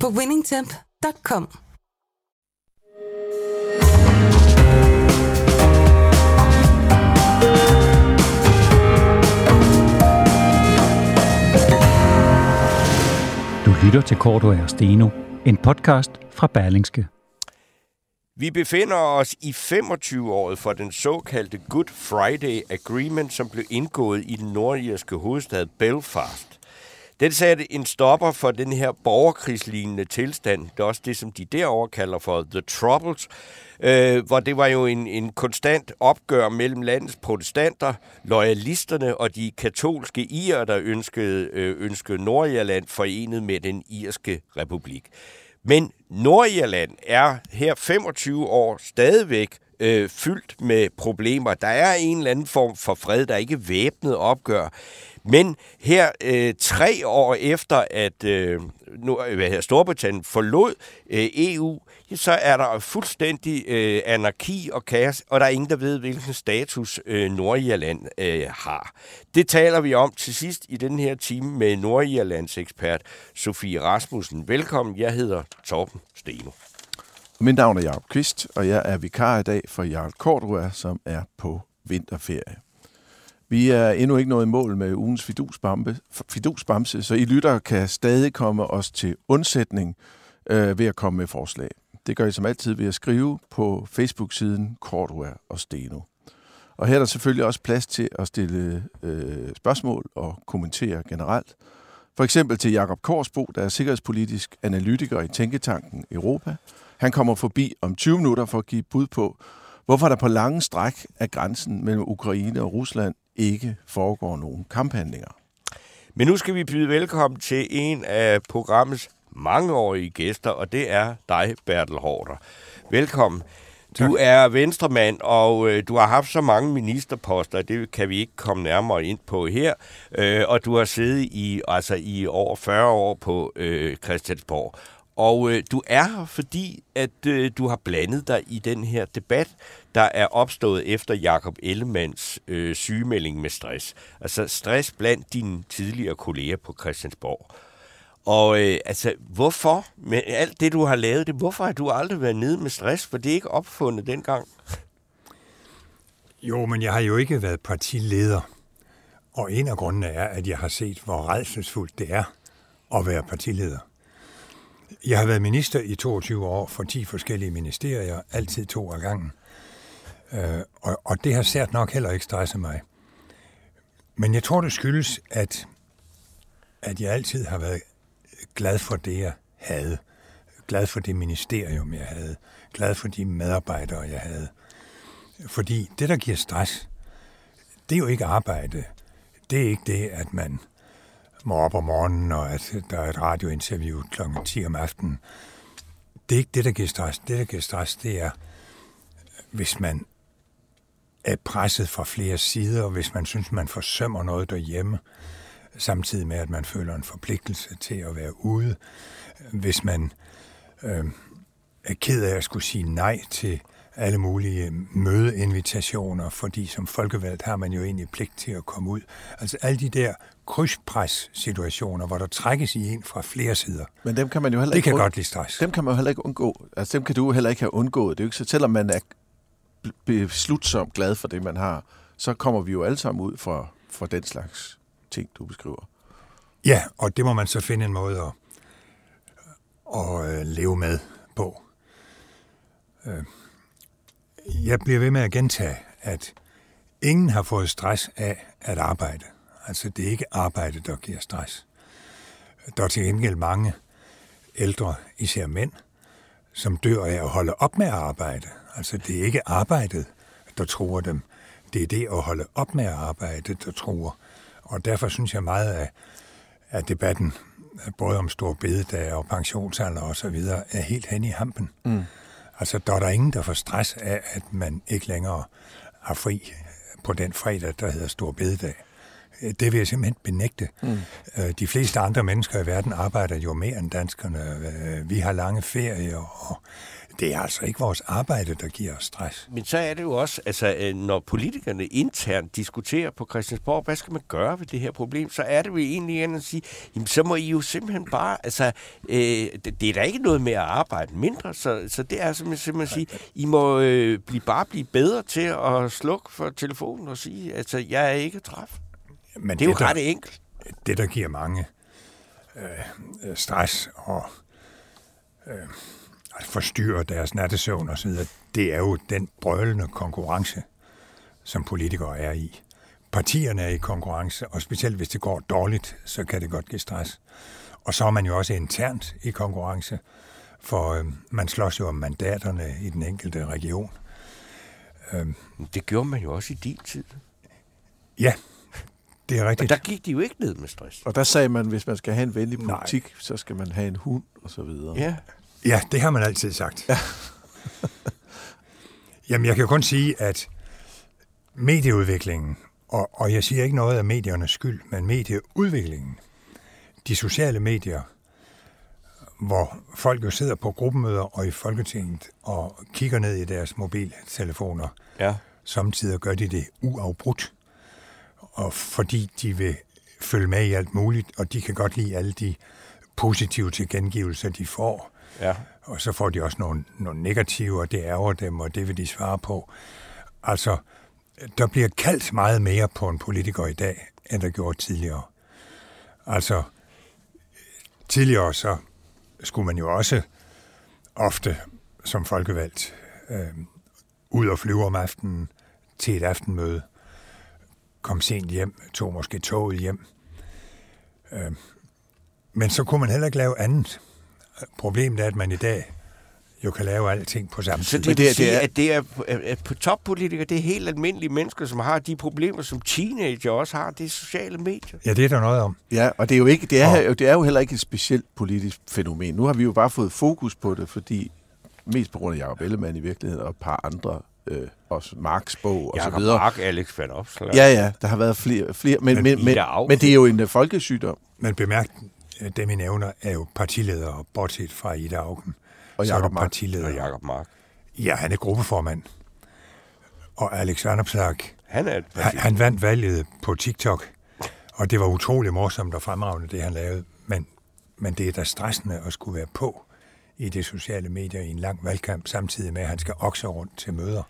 på winningtemp.com. Du lytter til Korto og Steno, en podcast fra Berlingske. Vi befinder os i 25-året for den såkaldte Good Friday Agreement, som blev indgået i den nordirske hovedstad Belfast. Den satte en stopper for den her borgerkrigslignende tilstand. Det er også det, som de derover kalder for The Troubles, øh, hvor det var jo en, en konstant opgør mellem landets protestanter, loyalisterne og de katolske irer, der ønskede, øh, ønskede Nordirland forenet med den irske republik. Men Nordirland er her 25 år stadigvæk øh, fyldt med problemer. Der er en eller anden form for fred, der er ikke væbnet opgør. Men her øh, tre år efter, at øh, nu, hvad her, Storbritannien forlod øh, EU, så er der fuldstændig øh, anarki og kaos, og der er ingen, der ved, hvilken status øh, Nordirland øh, har. Det taler vi om til sidst i den her time med Nordirlands ekspert Sofie Rasmussen. Velkommen, jeg hedder Torben Steno. Mit navn er Jacob Kvist, og jeg er vikar i dag for Jarl Kortrua, som er på vinterferie. Vi er endnu ikke nået i mål med ugens fidusbamse, fidusbamse, så I lytter kan stadig komme os til undsætning øh, ved at komme med forslag. Det gør I som altid ved at skrive på Facebook-siden Kortware og Steno. Og her er der selvfølgelig også plads til at stille øh, spørgsmål og kommentere generelt. For eksempel til Jakob Korsbo, der er sikkerhedspolitisk analytiker i Tænketanken Europa. Han kommer forbi om 20 minutter for at give bud på, hvorfor der på lange stræk af grænsen mellem Ukraine og Rusland ikke foregår nogen kamphandlinger. Men nu skal vi byde velkommen til en af programmets mangeårige gæster, og det er dig, Bertel Hårder. Velkommen. Tak. Du er venstremand, og øh, du har haft så mange ministerposter, det kan vi ikke komme nærmere ind på her. Øh, og du har siddet i altså i over 40 år på øh, Christiansborg. Og øh, du er her, fordi at øh, du har blandet dig i den her debat, der er opstået efter Jakob Ellemands øh, sygemelding med stress. Altså stress blandt dine tidligere kolleger på Christiansborg. Og øh, altså, hvorfor, med alt det, du har lavet det, hvorfor har du aldrig været nede med stress? For det er ikke opfundet dengang. Jo, men jeg har jo ikke været partileder. Og en af grundene er, at jeg har set, hvor redselsfuldt det er at være partileder. Jeg har været minister i 22 år for 10 forskellige ministerier, altid to ad gangen. Øh, og, og det har sært nok heller ikke stresset mig. Men jeg tror, det skyldes, at, at jeg altid har været glad for det, jeg havde. Glad for det ministerium, jeg havde. Glad for de medarbejdere, jeg havde. Fordi det, der giver stress, det er jo ikke arbejde. Det er ikke det, at man må op om morgenen, og at der er et radiointerview kl. 10 om aftenen. Det er ikke det, der giver stress. Det, der giver stress, det er, hvis man er presset fra flere sider, hvis man synes, man forsømmer noget derhjemme, samtidig med, at man føler en forpligtelse til at være ude. Hvis man øh, er ked af at skulle sige nej til alle mulige mødeinvitationer, fordi som folkevalgt har man jo egentlig pligt til at komme ud. Altså alle de der krydspres-situationer, hvor der trækkes i en fra flere sider. Men dem kan man jo heller det ikke... kan godt lide stress. Dem kan man jo heller ikke undgå. Altså dem kan du heller ikke have undgået. Det er jo ikke så, selvom man er beslutsomt glad for det, man har, så kommer vi jo alle sammen ud fra, fra den slags ting, du beskriver. Ja, og det må man så finde en måde at, at øh, leve med på. Øh, jeg bliver ved med at gentage, at ingen har fået stress af at arbejde. Altså, det er ikke arbejde, der giver stress. Der er til gengæld mange ældre, især mænd, som dør af at holde op med at arbejde. Altså, det er ikke arbejdet, der tror dem. Det er det at holde op med at arbejde, der tror. Og derfor synes jeg meget af, at debatten, både om stor bededag og pensionsalder og så videre, er helt hen i hampen. Mm. Altså, der er der ingen, der får stress af, at man ikke længere har fri på den fredag, der hedder stor bededag. Det vil jeg simpelthen benægte. Mm. De fleste andre mennesker i verden arbejder jo mere end danskerne. Vi har lange ferier, og det er altså ikke vores arbejde, der giver os stress. Men så er det jo også, altså, øh, når politikerne internt diskuterer på Christiansborg, hvad skal man gøre ved det her problem, så er det jo egentlig at sige, jamen, så må I jo simpelthen bare, altså, øh, det, det er da ikke noget med at arbejde mindre, så, så det er simpelthen, simpelthen sige, I må øh, blive, bare blive bedre til at slukke for telefonen og sige, altså, jeg er ikke træf. Men det er det, jo ret der, enkelt. Det, der giver mange øh, stress og øh, forstyrrer deres nattesøvn osv., det er jo den brølende konkurrence, som politikere er i. Partierne er i konkurrence, og specielt hvis det går dårligt, så kan det godt give stress. Og så er man jo også internt i konkurrence, for øh, man slås jo om mandaterne i den enkelte region. Øh, det gjorde man jo også i din tid. Ja, det er rigtigt. Og der gik de jo ikke ned med stress. Og der sagde man, hvis man skal have en venlig politik, Nej. så skal man have en hund og så videre. Ja. Ja, det har man altid sagt. Ja. Jamen, jeg kan kun sige, at medieudviklingen, og, og jeg siger ikke noget af mediernes skyld, men medieudviklingen, de sociale medier, hvor folk jo sidder på gruppemøder og i Folketinget og kigger ned i deres mobiltelefoner. Ja. Samtidig gør de det uafbrudt, og fordi de vil følge med i alt muligt, og de kan godt lide alle de positive tilkendegivelser, de får. Ja. Og så får de også nogle, nogle negative, og det ærger dem, og det vil de svare på. Altså, der bliver kaldt meget mere på en politiker i dag, end der gjorde tidligere. Altså, tidligere så skulle man jo også ofte som folkevalgt øh, ud og flyve om aftenen til et aftenmøde, kom sent hjem, tog måske toget hjem. Øh, men så kunne man heller ikke lave andet. Problemet er, at man i dag jo kan lave alting på samme tid. Så det vil sige, det er... at det er at på toppolitikere, det er helt almindelige mennesker, som har de problemer, som teenager også har. Det er sociale medier. Ja, det er der noget om. Ja, og det er jo, ikke, det er, og... det er jo heller ikke et specielt politisk fænomen. Nu har vi jo bare fået fokus på det, fordi mest på grund af Jacob Ellemann i virkeligheden, og et par andre øh, også Marks bog og Jacob så videre. Mark, Alex Van Opsler. Ja, ja, der har været flere, flere men, men, men, men, men det er jo en folkesygdom. Men bemærk, dem I nævner, er jo partiledere, bortset fra Ida Augen. Og Jacob Mark. Og Jacob Mark. Ja, han er gruppeformand. Og Alex Vanopslagh, han, er han, han vandt valget på TikTok, og det var utrolig morsomt og fremragende, det han lavede. Men, men det er da stressende at skulle være på i de sociale medier i en lang valgkamp, samtidig med, at han skal okse rundt til møder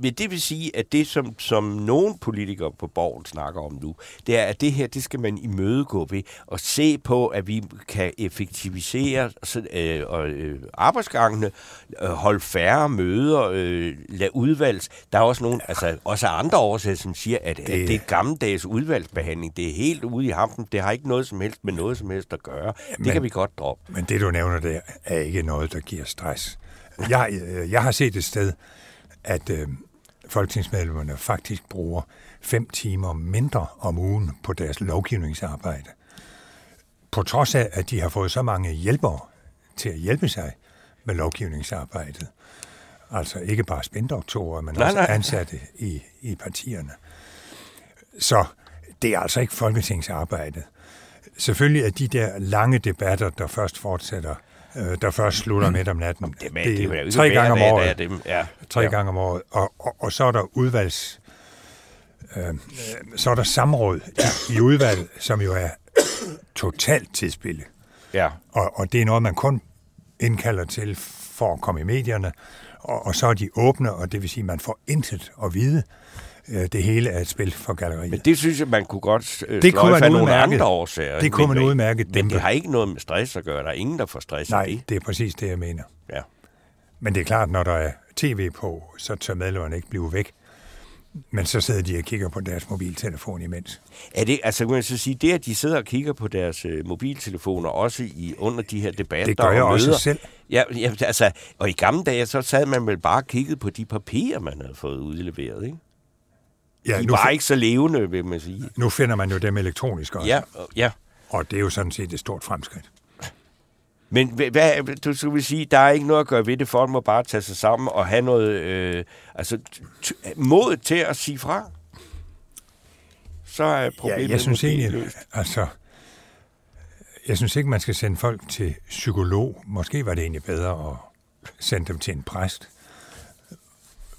vil det vil sige, at det, som, som nogle politikere på borgen snakker om nu, det er, at det her, det skal man imødegå ved at se på, at vi kan effektivisere øh, øh, arbejdsgangene, øh, holde færre møder, øh, lade udvalgs. Der er også nogle, altså også andre årsager, som siger, at, det... at det er gammeldags udvalgsbehandling. Det er helt ude i hampen. Det har ikke noget som helst med noget som helst at gøre. Men, det kan vi godt droppe. Men det, du nævner der, er ikke noget, der giver stress. Jeg, øh, jeg har set et sted, at øh, folketingsmedlemmerne faktisk bruger fem timer mindre om ugen på deres lovgivningsarbejde. På trods af, at de har fået så mange hjælpere til at hjælpe sig med lovgivningsarbejdet. Altså ikke bare spindoktorer, men nej, også nej. ansatte i, i partierne. Så det er altså ikke folketingsarbejdet. Selvfølgelig er de der lange debatter, der først fortsætter øh, der først slutter midt om natten. Det, det, det, er tre gange om året. Dem. Ja. Tre ja. gange om året. Og, og, og så er der udvalgs... Øh, så er der samråd i, i udvalg, som jo er totalt tidsspil. Ja. Og, og det er noget, man kun indkalder til for at komme i medierne, og, og så er de åbne, og det vil sige, at man får intet at vide. Øh, det hele er et spil for galleriet. Men det synes jeg, man kunne godt øh, det kunne man nogle andre årsager. Det kunne man udmærket Men det har ikke noget med stress at gøre. Der er ingen, der får stress Nej, det. det er præcis det, jeg mener. Ja. Men det er klart, når der er tv på, så tør medlemmerne ikke blive væk. Men så sidder de og kigger på deres mobiltelefon imens. Er det, altså kan man så sige, det at de sidder og kigger på deres øh, mobiltelefoner, også i, under de her debatter Det gør jeg og også møder, selv. Ja, ja, altså, og i gamle dage, så sad man vel bare og kiggede på de papirer, man havde fået udleveret, ikke? Ja, de var ikke så levende, vil man sige. Nu finder man jo dem elektronisk også. Ja, ja. Og det er jo sådan set et stort fremskridt. Men hva- hvad, du skulle sige, der er ikke noget at gøre ved det, folk må bare tage sig sammen og have noget, øh, altså mod til at sige fra. Så er problemet Ja, jeg synes egentlig, løst. altså, jeg synes ikke, man skal sende folk til psykolog. Måske var det egentlig bedre at sende dem til en præst.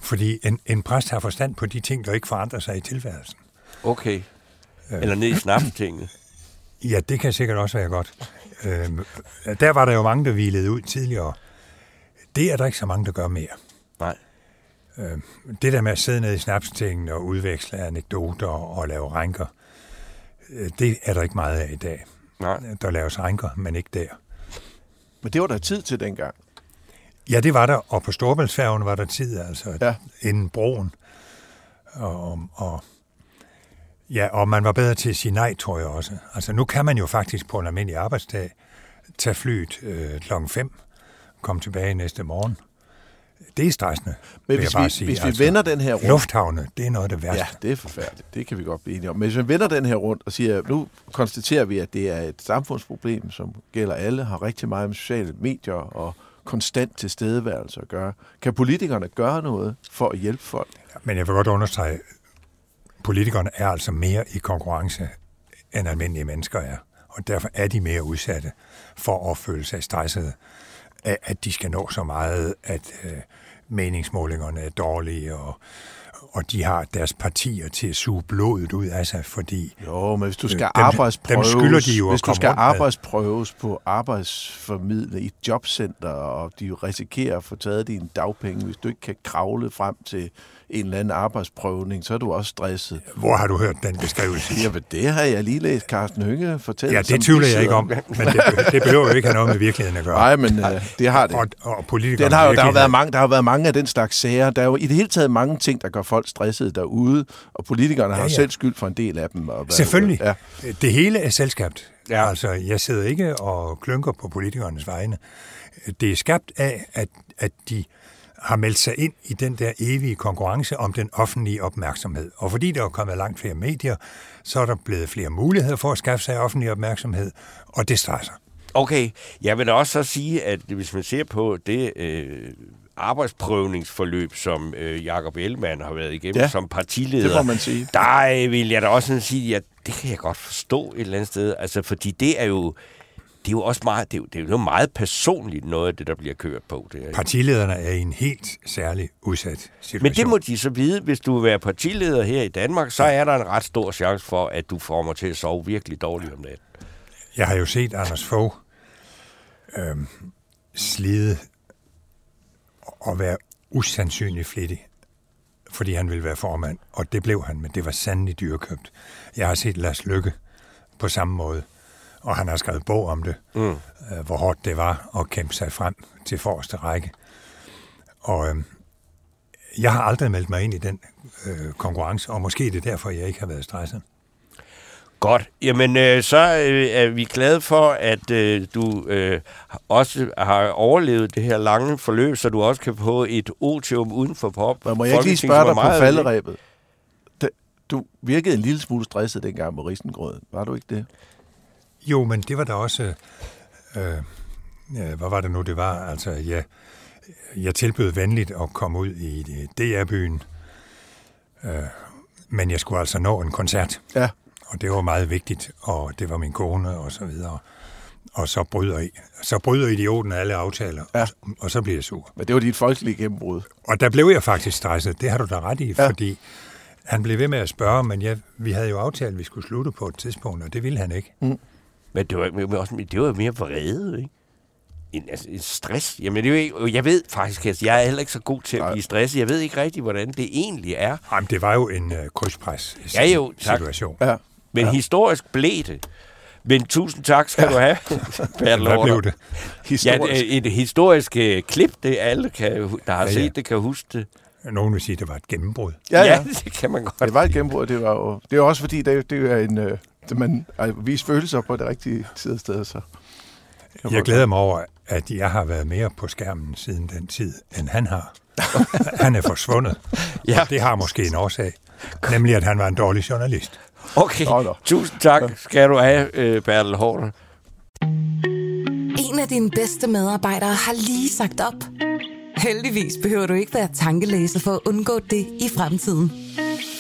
Fordi en, en præst har forstand på de ting, der ikke forandrer sig i tilværelsen. Okay. Eller ned i snapstinget. Ja, det kan sikkert også være godt. Øhm, der var der jo mange, der hvilede ud tidligere. Det er der ikke så mange, der gør mere. Nej. Det der med at sidde nede i snapstingen og udveksle anekdoter og lave rænker, øh, det er der ikke meget af i dag. Nej. Der laves rænker, men ikke der. Men det var der tid til dengang. Ja, det var der, og på Storebæltsfærgen var der tid, altså Ja. inden broen. Og, og, ja, og man var bedre til at sige nej, tror jeg også. Altså nu kan man jo faktisk på en almindelig arbejdsdag tage flyet øh, klokken 5, komme tilbage næste morgen. Det er stressende, Men hvis vi, sige. Altså, hvis vi vender den her rundt... Lufthavne, det er noget af det værste. Ja, det er forfærdeligt. Det kan vi godt blive enige om. Men hvis vi vender den her rundt og siger, nu konstaterer vi, at det er et samfundsproblem, som gælder alle, har rigtig meget med sociale medier og konstant tilstedeværelse at gøre. Kan politikerne gøre noget for at hjælpe folk? Men jeg vil godt understrege, politikerne er altså mere i konkurrence, end almindelige mennesker er. Og derfor er de mere udsatte for at føle sig stressede at de skal nå så meget, at øh, meningsmålingerne er dårlige, og, og de har deres partier til at suge blodet ud af sig, fordi Jo, men hvis du skal dem- arbejdsprøves, dem skylder de jo hvis du skal arbejdsprøves på arbejdsformidle i jobcenter, og de risikerer at få taget dine dagpenge, hvis du ikke kan kravle frem til en eller anden arbejdsprøvning, så er du også stresset. hvor har du hørt den beskrivelse? Jamen, det har jeg lige læst Carsten Hønge fortælle. Ja, det tvivler vi jeg ikke om, men det, det behøver jo ikke have noget med virkeligheden at gøre. Nej, men øh, det har det. Og, og politikerne Den har jo, der, har været mange, der har været mange af den slags sager. Der er jo i det hele taget mange ting, der gør folk stressede derude, og politikerne har Ja, ja. selv skyld for en del af dem. Og Selvfølgelig. Ja. Det hele er selskabt. Ja. Altså, jeg sidder ikke og klynker på politikernes vegne. Det er skabt af, at, at de har meldt sig ind i den der evige konkurrence om den offentlige opmærksomhed. Og fordi der er kommet langt flere medier, så er der blevet flere muligheder for at skaffe sig offentlig opmærksomhed, og det stresser. Okay, jeg vil da også så sige, at hvis man ser på det øh, arbejdsprøvningsforløb, som øh, Jakob Ellemann har været igennem Ja, ja, som partileder, det må man sige. der øh, vil jeg da også sådan sige, at det kan jeg godt forstå et eller andet sted. Altså, fordi det er jo, det er jo også meget, det er jo, det er jo meget personligt noget af det, der bliver kørt på. Det er. Partilederne er i en helt særlig udsat situation. Men det må de så vide, hvis du vil være partileder her i Danmark, så er der en ret stor chance for, at du får mig til at sove virkelig dårligt om natten. Jeg har jo set Anders Fogh øhm, slide og være usandsynlig flittig, fordi han ville være formand, og det blev han, men det var sandelig dyrkøbt. Jeg har set Lars Lykke på samme måde, og han har skrevet bog om det, mm. øh, hvor hårdt det var at kæmpe sig frem til forreste række. Og øhm, jeg har aldrig meldt mig ind i den øh, konkurrence, og måske er det derfor, jeg ikke har været stresset. Godt. Jamen, øh, så øh, er vi glade for, at øh, du øh, også har overlevet det her lange forløb, så du også kan få et otium uden for pop. Men må jeg ikke lige spørge dig på meget- falderæbet? Du virkede en lille smule stresset dengang med risengrøden. Var du ikke det? Jo, men det var da også... Øh, øh, hvad var det nu, det var? Altså, ja, jeg tilbød venligt at komme ud i DR-byen, øh, men jeg skulle altså nå en koncert, Ja. og det var meget vigtigt, og det var min kone og så videre. Og så bryder, I, så bryder idioten alle aftaler, Ja. og, og så bliver jeg sur. Men det var dit folkelige gennembrud. Og der blev jeg faktisk stresset, det har du da ret i, Ja. fordi han blev ved med at spørge, men ja, vi havde jo aftalt, at vi skulle slutte på et tidspunkt, og det ville han ikke. Men det var, men også, det var jo mere vrede, ikke? En, altså, en stress. Jamen, det er ikke, jeg ved faktisk, at jeg er heller ikke så god til at blive stresset. Jeg ved ikke rigtigt, hvordan det egentlig er. Jamen, det var jo en øh, krydspres Ja, jo, tak. situation. Ja. Men ja. historisk blev det. Men tusind tak skal ja. du have, Bertel Hvad blev det? Ja, Historisk. det er et historisk øh, klip, det alle, kan, der har Ja, ja, ja. set det, kan huske det. Nogen vil sige, at det var et gennembrud. Ja, ja. det kan man godt Det var et gennembrud. Det var jo det er også fordi, det, det er en, øh, man altså, viser følelser på det rigtige tid og sted. Så. Jeg glæder mig over, at jeg har været mere på skærmen siden den tid, end han har. han er forsvundet. Ja. Og det har måske en årsag. Nemlig, at han var en dårlig journalist. Okay, Nå, nå. tusind tak skal du have, øh, Bertel Hårder. En af dine bedste medarbejdere har lige sagt op. Heldigvis behøver du ikke være tankelæser for at undgå det i fremtiden.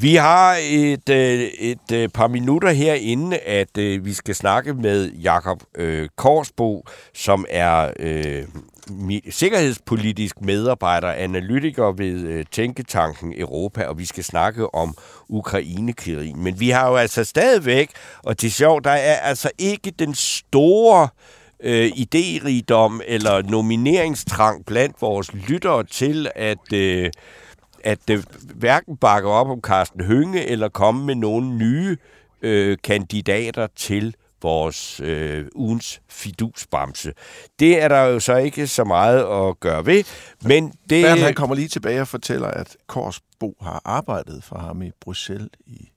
Vi har et, øh, et øh, par minutter herinde, at øh, vi skal snakke med Jakob øh, Korsbo, som er øh, sikkerhedspolitisk medarbejder, analytiker ved øh, Tænketanken Europa, og vi skal snakke om Ukrainekrigen. Men vi har jo altså stadigvæk, og til sjov, der er altså ikke den store øh, idérigdom eller nomineringstrang blandt vores lyttere til at... Øh, at det hverken bakker op om Carsten Hønge eller komme med nogle nye øh, kandidater til vores øh, ugens fidusbamse. Det er der jo så ikke så meget at gøre ved, men det... Bernd, han kommer lige tilbage og fortæller, at Korsbo har arbejdet for ham i Bruxelles i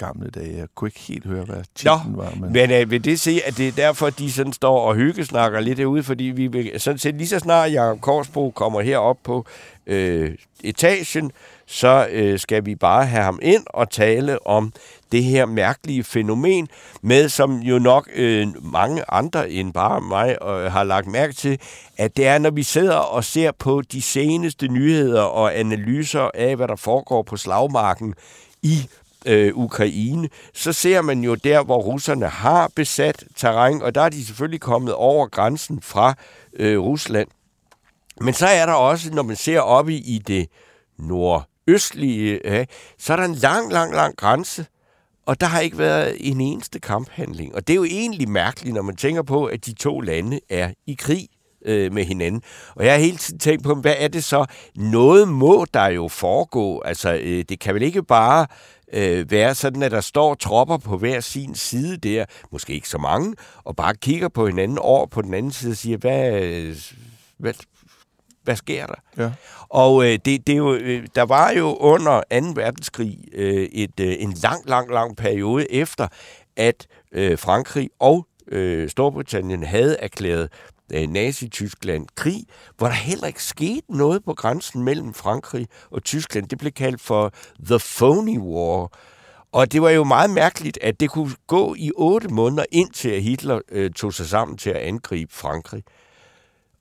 gamle dage. Jeg kunne ikke helt høre, hvad Nå, titlen var. Men... men øh, vil det sige, at det er derfor, de sådan står og hyggesnakker lidt derude, fordi vi vil, sådan set lige så snart Jacob Korsbro kommer herop på øh, etagen, så øh, skal vi bare have ham ind og tale om det her mærkelige fænomen, med som jo nok øh, mange andre end bare mig øh, har lagt mærke til, at det er, når vi sidder og ser på de seneste nyheder og analyser af, hvad der foregår på slagmarken i øh, Ukraine, så ser man jo der, hvor russerne har besat terræn, og der er de selvfølgelig kommet over grænsen fra øh, Rusland. Men så er der også, når man ser op i, i det nordøstlige, øh, så er der en lang, lang, lang grænse, og der har ikke været en eneste kamphandling. Og det er jo egentlig mærkeligt, når man tænker på, at de to lande er i krig øh, med hinanden. Og jeg har hele tiden tænkt på, hvad er det så? Noget må der jo foregå. Altså, øh, det kan vel ikke bare øh, være sådan, at der står tropper på hver sin side der, måske ikke så mange, og bare kigger på hinanden over på den anden side og siger, hvad, hvad, hvad sker der? Ja. Og øh, det, det jo, øh, der var jo under 2. verdenskrig øh, et, øh, en lang, lang, lang periode efter, at øh, Frankrig og øh, Storbritannien havde erklæret Nazi-Tyskland krig, hvor der heller ikke skete noget på grænsen mellem Frankrig og Tyskland. Det blev kaldt for The Phony War. Og det var jo meget mærkeligt, at det kunne gå i otte måneder, indtil Hitler øh, tog sig sammen til at angribe Frankrig.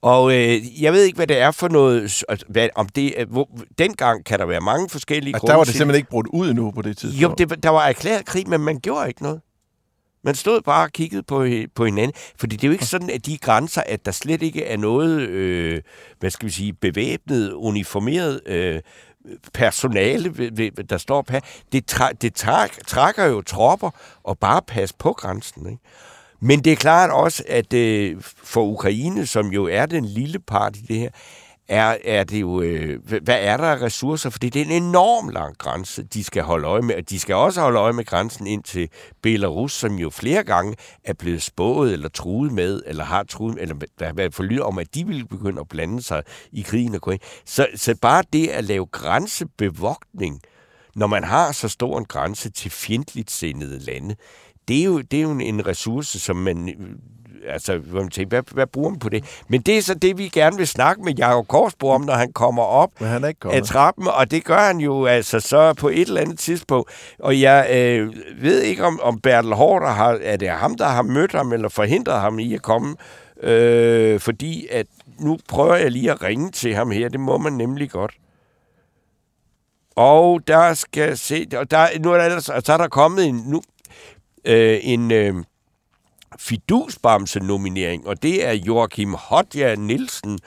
Og øh, jeg ved ikke, hvad det er for noget... Hvad, om det, er- hvor, dengang kan der være mange forskellige Altså, der var det simpelthen ikke brudt ud endnu på det tidspunkt. jo, det, der var erklæret krig, men man gjorde ikke noget. Man stod bare og kiggede på, på hinanden. Fordi det er jo ikke sådan, at de grænser, at der slet ikke er noget, øh, hvad skal vi sige, bevæbnet, uniformeret øh, personale, der står på. Det, tra- det tra- trækker jo tropper og bare pas på grænsen. Ikke? Men det er klart også, at øh, for Ukraine, som jo er den lille part i det her, er, er det jo, øh, hvad er der af ressourcer? For det er en enorm lang grænse, de skal holde øje med. Og de skal også holde øje med grænsen ind til Belarus, som jo flere gange er blevet spået eller truet med, eller har truet, eller der har været forlyder om, at de ville begynde at blande sig i krigen og Ukraine. Så, så bare det at lave grænsebevogtning, når man har så stor en grænse til fjendtligt sindede lande, det er jo, det er jo en ressource, som man... Øh, Altså, hvor man tænker, hvad, hvad bruger man på det? Men det er så det, vi gerne vil snakke med Jacob Korsbo om, når han kommer op Men han er ikke af trappen, og det gør han jo altså så på et eller andet tidspunkt. Og jeg øh, ved ikke, om, om Bertel Hårder har, er det ham, der har mødt ham, eller forhindret ham i at komme, øh, fordi at nu prøver jeg lige at ringe til ham her, det må man nemlig godt. Og der skal se, og der, nu er der, så er der kommet en, nu, øh, en øh, fidusbamse-nominering, og det er Joachim Hodja Nielsen,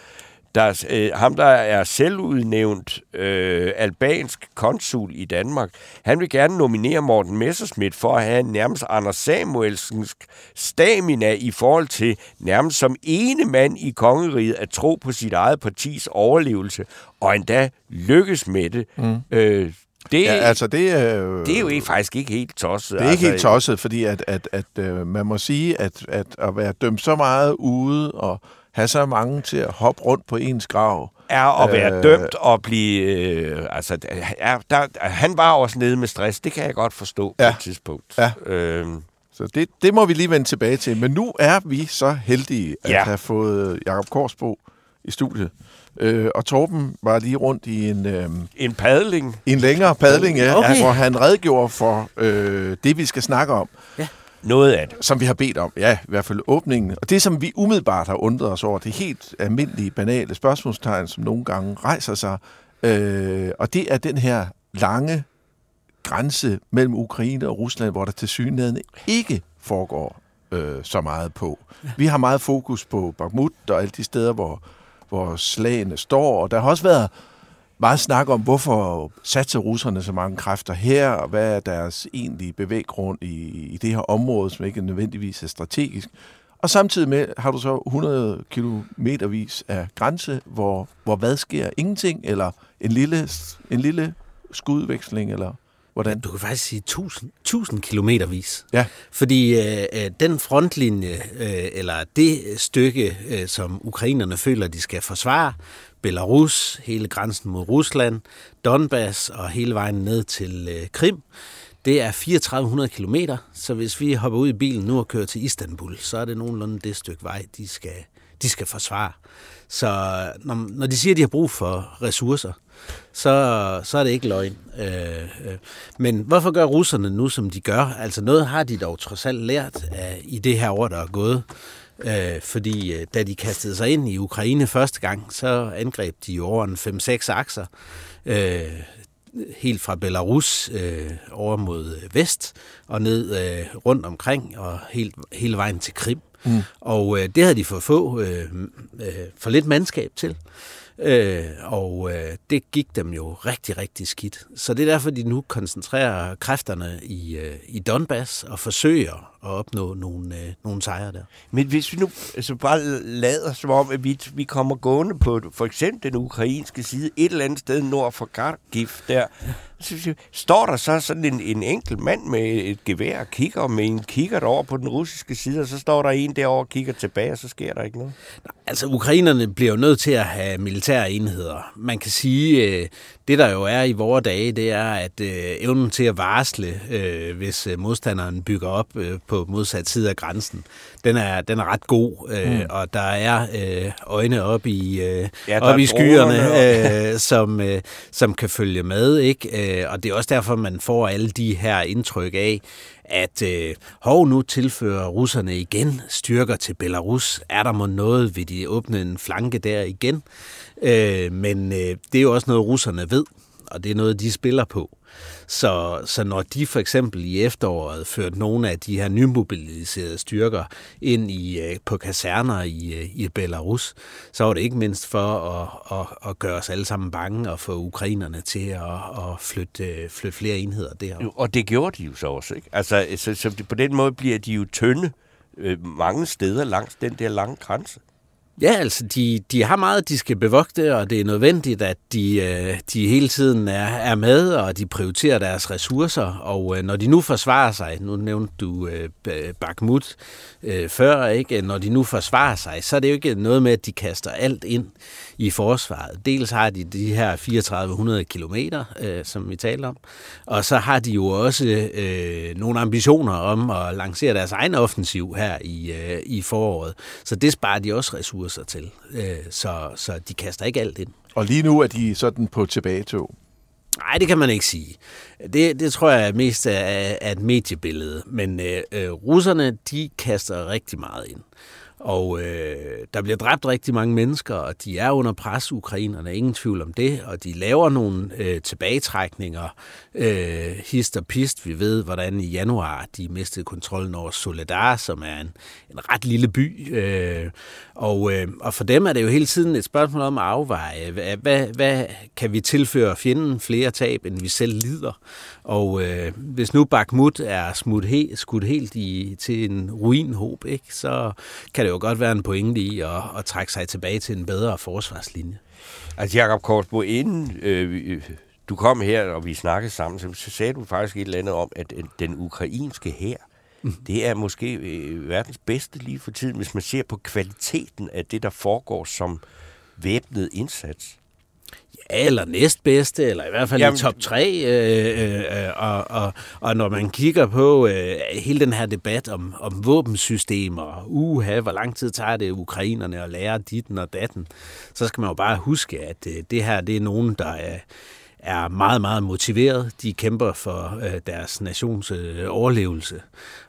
der, øh, ham der er selvudnævnt øh, albansk konsul i Danmark. Han vil gerne nominere Morten Messerschmidt for at have nærmest Anders Samuelsensk stamina i forhold til nærmest som ene mand i kongeriget at tro på sit eget partis overlevelse, og endda lykkes med det. Mm. Øh, Det, Ja, altså det, øh, det er jo ikke, faktisk ikke helt tosset. Det er ikke altså, helt tosset, fordi at, at, at øh, man må sige, at, at at være dømt så meget ude og have så mange til at hoppe rundt på ens grav. er at være Øh, øh, dømt og blive... Øh, altså, er, der, han var også nede med stress. Det kan jeg godt forstå ja. På et tidspunkt. Ja. Øhm, Så det, det må vi lige vende tilbage til. Men nu er vi så heldige at Ja. have fået Jakob Korsbo i studiet. Øh, og Torben var lige rundt i en, øh, en padling. en længere padling, ja, Okay. hvor han redegjorde for øh, det, vi skal snakke om. Noget af det. som vi har bedt om. Ja, i hvert fald åbningen. Og det, som vi umiddelbart har undret os over, det er helt almindelige, banale spørgsmålstegn, som nogle gange rejser sig. Øh, og det er den her lange grænse mellem Ukraine og Rusland, hvor der til synligheden ikke foregår øh, så meget på. Vi har meget fokus på Bakhmut og alle de steder, hvor, hvor slagene står. Og der har også været meget snak om, hvorfor satser russerne så mange kræfter her, og hvad er deres egentlige bevæggrund i, i det her område, som ikke nødvendigvis er strategisk. Og samtidig med har du så 100 kilometervis af grænse, hvor, hvor hvad sker? Ingenting, eller en lille, en lille skudveksling, eller hvordan? Du kan faktisk sige 1000, 1000 kilometervis. Ja. Fordi øh, øh, den frontlinje, øh, eller det stykke, øh, som ukrainerne føler, de skal forsvare, Belarus, hele grænsen mod Rusland, Donbass og hele vejen ned til øh, Krim, det er 3400 kilometer, så hvis vi hopper ud i bilen nu og kører til Istanbul, så er det nogenlunde det stykke vej, de skal, de skal forsvare. Så når, når de siger, at de har brug for ressourcer, så, så er det ikke løgn. Øh, øh. Men hvorfor gør russerne nu, som de gør? Altså noget har de dog trods alt lært af, i det her år, der er gået. Øh, fordi øh, da de kastede sig ind i Ukraine første gang, så angreb de jo over en 5-6 akser. Øh, helt fra Belarus øh, over mod vest og ned øh, rundt omkring og helt, hele vejen til Krim. Mm. Og øh, det havde de fået få øh, øh, for lidt mandskab til. Øh, og øh, det gik dem jo rigtig, rigtig skidt. Så det er derfor, de nu koncentrerer kræfterne i, øh, i Donbass og forsøger at opnå nogle, øh, nogle sejre der. Men hvis vi nu altså bare lader som om, at vi, vi kommer gående på for eksempel den ukrainske side, et eller andet sted nord for Kharkiv der, så står der så sådan en, en enkelt mand med et gevær og kigger med en kigger over på den russiske side, og så står der en derovre og kigger tilbage, og så sker der ikke noget. Altså, ukrainerne bliver jo nødt til at have militære enheder. Man kan sige, øh, det der jo er i vore dage, det er, at øh, evnen til at varsle, øh, hvis øh, modstanderen bygger op øh, på modsat side af grænsen, den er, den er ret god, øh, mm. og der er øh, øjne op i, øh, Ja, op i skyerne, øh, som, øh, som kan følge med, ikke? Øh, og det er også derfor, man får alle de her indtryk af, at øh, hov, nu tilfører russerne igen styrker til Belarus. Er der må noget, vil de åbne en flanke der igen? Øh, men øh, det er jo også noget, russerne ved, og det er noget, de spiller på. Så, så når de for eksempel i efteråret førte nogle af de her nymobiliserede styrker ind i, øh, på kaserner i, øh, i Belarus, så var det ikke mindst for at, at, at gøre os alle sammen bange og få ukrainerne til at, at flytte, øh, flytte flere enheder derop. Og det gjorde de jo så også, ikke? Altså, så, så på den måde bliver de jo tynde øh, mange steder langs den der lange grænse. Ja, altså, de, de har meget, de skal bevogte, og det er nødvendigt, at de, øh, de hele tiden er, er med, og de prioriterer deres ressourcer. Og øh, når de nu forsvarer sig, nu nævnte du øh, Bakhmut øh, før, ikke? når de nu forsvarer sig, så er det jo ikke noget med, at de kaster alt ind i forsvaret. Dels har de de her 3400 kilometer, øh, som vi taler om, og så har de jo også øh, nogle ambitioner om at lancere deres egen offensiv her i, øh, i foråret. Så det sparer de også ressourcer til. Øh, så, så de kaster ikke alt ind. Og lige nu er de sådan på tilbagetog. Nej, det kan man ikke sige. Det, det tror jeg mest er, er et mediebillede. Men øh, øh, russerne, de kaster rigtig meget ind. Og øh, der bliver dræbt rigtig mange mennesker, og de er under pres, ukrainerne, ingen tvivl om det. Og de laver nogle øh, tilbagetrækninger, øh, hist og pist. Vi ved, hvordan i januar de mistede kontrollen over Soledar, som er en, en ret lille by. Øh, og, øh, og for dem er det jo hele tiden et spørgsmål om at afveje, hvad, hvad, hvad kan vi tilføre fjenden flere tab, end vi selv lider? Og øh, hvis nu Bakhmut er smut he, skudt helt i, til en ruinhob, ikke, så kan det jo godt være en pointe i at, at trække sig tilbage til en bedre forsvarslinje. Altså, Jakob Korsbo, inden øh, du kom her, og vi snakkede sammen, så, så sagde du faktisk et eller andet om, at øh, den ukrainske her, mm. det er måske øh, verdens bedste lige for tiden, hvis man ser på kvaliteten af det, der foregår som væbnet indsats. Ja, eller næstbedste, eller i hvert fald Jamen, i top 3. Øh, øh, og, og, og når man kigger på øh, hele den her debat om, om våbensystemer, uha, hvor lang tid tager det ukrainerne at lære ditten og datten, så skal man jo bare huske, at øh, det her det er nogen, der er er meget, meget motiveret. De kæmper for øh, deres nations øh, overlevelse,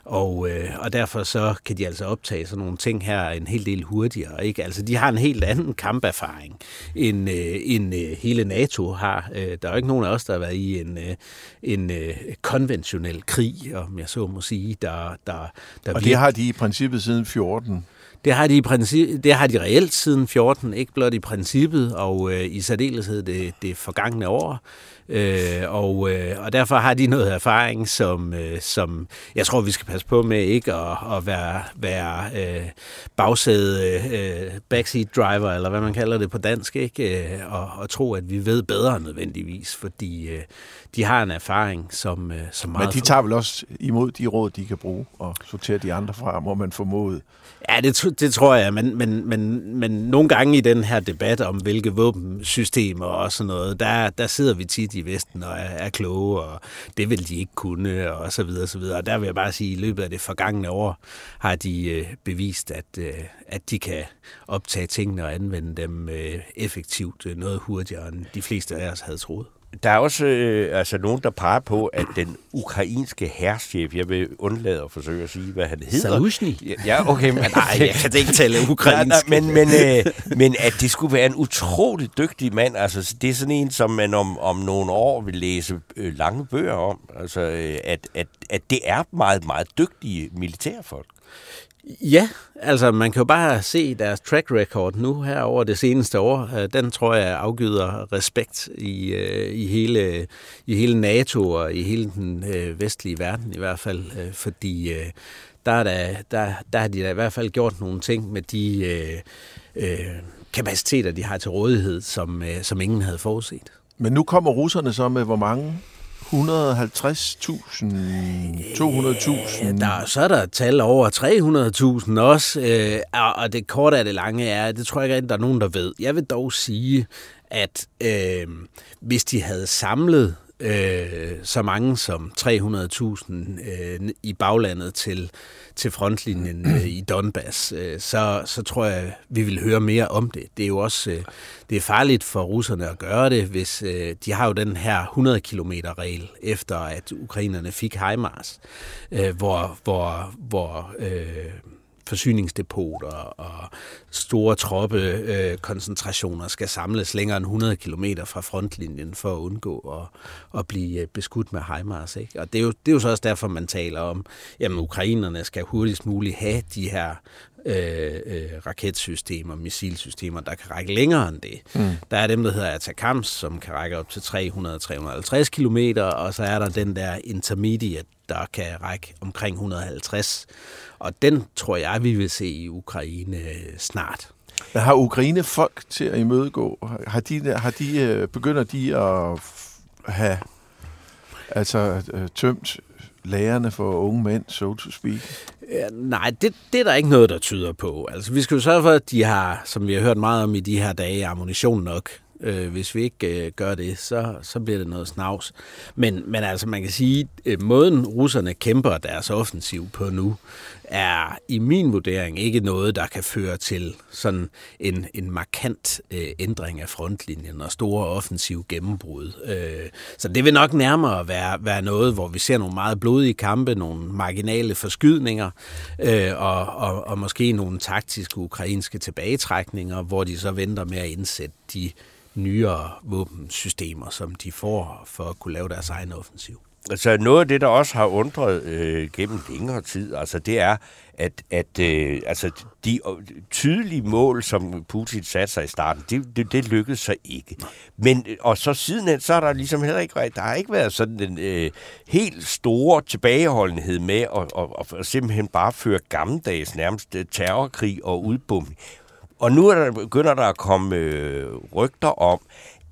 og, øh, og derfor så kan de altså optage sådan nogle ting her en hel del hurtigere. Ikke? Altså, de har en helt anden kamperfaring, end, øh, end øh, hele NATO har. Øh, der er jo ikke nogen af os, der har været i en, øh, en øh, konventionel krig, om jeg så må sige. Der, der, der og det har de i princippet siden 14. Det har de, i princip, det har de reelt siden 14, ikke blot i princippet, og øh, i særdeleshed det, det forgangne år. Øh, og, øh, og derfor har de noget erfaring, som, øh, som jeg tror, vi skal passe på med ikke at, at være, være øh, bagsæde, øh, backseat driver, eller hvad man kalder det på dansk, ikke? Øh, og, og tro, at vi ved bedre nødvendigvis, fordi øh, de har en erfaring, som, øh, som meget... Men de tager vel også imod de råd, de kan bruge, og sorterer de andre fra, må man formode. Ja, det, det tror jeg, men, men, men, men nogle gange i den her debat om, hvilke våbensystemer og sådan noget, der, der sidder vi tit i Vesten og er, er kloge, og det vil de ikke kunne, og så videre, så videre. Og der vil jeg bare sige, at i løbet af det forgangne år har de øh, bevist, at, øh, at de kan optage tingene og anvende dem øh, effektivt øh, noget hurtigere, end de fleste af os havde troet. Der er også øh, altså nogen, der peger på, at den ukrainske herrchef, jeg vil undlade at forsøge at sige, hvad han hedder. Salushny. Ja, okay. Men, nej, jeg kan ikke tale ukrainsk. Nej, nej, men, men, øh, men at det skulle være en utrolig dygtig mand, altså det er sådan en, som man om, om nogle år vil læse øh, lange bøger om. Altså, øh, at, at, at det er meget, meget dygtige militærfolk. Ja, altså man kan jo bare se deres track record nu her over det seneste år. Øh, den tror jeg afgiver respekt i, øh, i, hele, i hele NATO og i hele den øh, vestlige verden i hvert fald, fordi der, er der, der, der har de da i hvert fald gjort nogle ting med de øh, øh, kapaciteter, de har til rådighed, som, øh, som ingen havde forudset. Men nu kommer russerne så med hvor mange 150.000, 200.000? Der, så er der et tal over 300.000 også, øh, og det korte af det lange er, det tror jeg ikke, der er nogen, der ved. Jeg vil dog sige, at øh, hvis de havde samlet øh, så mange som 300.000 øh, i baglandet til, til frontlinjen øh, i Donbass, øh, så, så tror jeg, vi vil høre mere om det. Det er jo også øh, det er farligt for russerne at gøre det, hvis øh, de har jo den her 100 km regel efter at ukrainerne fik HIMARS, øh, hvor, hvor, hvor øh, forsyningsdepoter og store troppekoncentrationer skal samles længere end 100 km fra frontlinjen for at undgå at, at blive øh, beskudt med HIMARS. Ikke? Og det er, jo, det er jo så også derfor, man taler om, at ukrainerne skal hurtigst muligt have de her øh, øh, raketsystemer, missilsystemer, der kan række længere end det. Mm. Der er dem, der hedder Atacams, som kan række op til 300-350 km, og så er der den der intermediate, der kan række omkring 150. Og den tror jeg, vi vil se i Ukraine øh, snart. Har Ukraine folk til at imødegå? Har de, har de øh, begynder de at have altså, øh, tømt lærerne for unge mænd, so to speak? Ja, nej, det, det er der ikke noget, der tyder på. Altså, vi skal jo sørge for, at de har, som vi har hørt meget om i de her dage, ammunition nok. Øh, hvis vi ikke øh, gør det, så, så bliver det noget snavs. Men, men altså, man kan sige, øh, måden russerne kæmper deres offensiv på nu, er i min vurdering ikke noget, der kan føre til sådan en, en markant øh, ændring af frontlinjen og store offensiv gennembrud. Øh, så det vil nok nærmere være, være noget, hvor vi ser nogle meget blodige kampe, nogle marginale forskydninger øh, og, og, og måske nogle taktiske ukrainske tilbagetrækninger, hvor de så venter med at indsætte de nyere våbensystemer, som de får for at kunne lave deres egen offensiv. Altså noget af det, der også har undret øh, gennem længere tid, altså det er, at, at øh, altså de tydelige mål, som Putin satte sig i starten, det, det, det lykkedes så ikke. Men, og så sidenhen, så har der ligesom heller ikke der har ikke været sådan en øh, helt store tilbageholdenhed med at, at, at, at simpelthen bare føre gammeldags nærmest øh, terrorkrig og udbombning. Og nu er der, begynder der at komme øh, rygter om,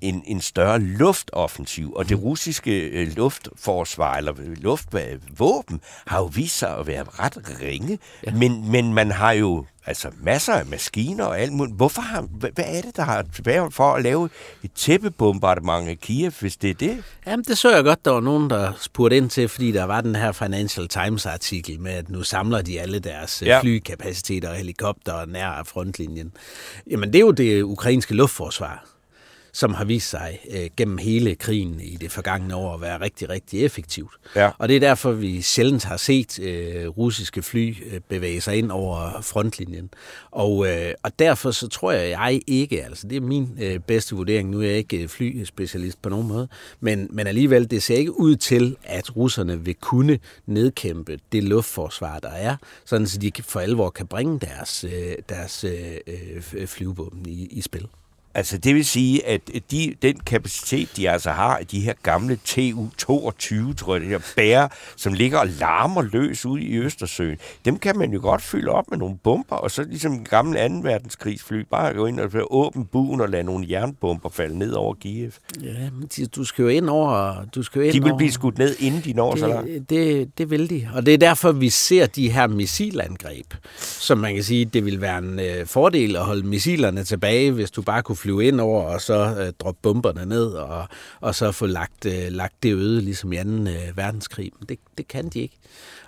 en, en større luftoffensiv, og det russiske øh, luftforsvar, eller luftvåben, har jo vist sig at være ret ringe, ja. men, men man har jo altså masser af maskiner og alt muligt. Hvorfor har, hvad, er det, der har været for at lave et tæppebombardement af Kiev, hvis det er det? Jamen, det så jeg godt, der var nogen, der spurgte ind til, fordi der var den her Financial Times-artikel med, at nu samler de alle deres øh, ja. flykapaciteter og helikopter nær frontlinjen. Jamen, det er jo det ukrainske luftforsvar som har vist sig øh, gennem hele krigen i det forgangne år at være rigtig, rigtig effektivt. Ja. Og det er derfor, vi sjældent har set øh, russiske fly øh, bevæge sig ind over frontlinjen. Og, øh, og derfor så tror jeg, jeg ikke, altså det er min øh, bedste vurdering, nu er jeg ikke flyspecialist på nogen måde, men, men alligevel, det ser ikke ud til, at russerne vil kunne nedkæmpe det luftforsvar, der er, sådan så de for alvor kan bringe deres, øh, deres øh, flyvåben i, i spil. Altså det vil sige, at de, den kapacitet, de altså har de her gamle TU-22, tror jeg, det her bære, som ligger og larmer løs ude i Østersøen, dem kan man jo godt fylde op med nogle bomber, og så ligesom en gammel 2. verdenskrigsfly, bare gå ind og åbne buen og lade nogle jernbomber falde ned over Kiev. Ja, men du skal jo ind over... Du skal jo ind de vil over, blive skudt ned, inden de når det, så langt. Det, det vil de, og det er derfor, vi ser de her missilangreb, som man kan sige, det vil være en øh, fordel at holde missilerne tilbage, hvis du bare kunne flyve ind over, og så øh, droppe bomberne ned, og, og så få lagt, øh, lagt det øde, ligesom i 2. Øh, verdenskrig. Men det, det kan de ikke.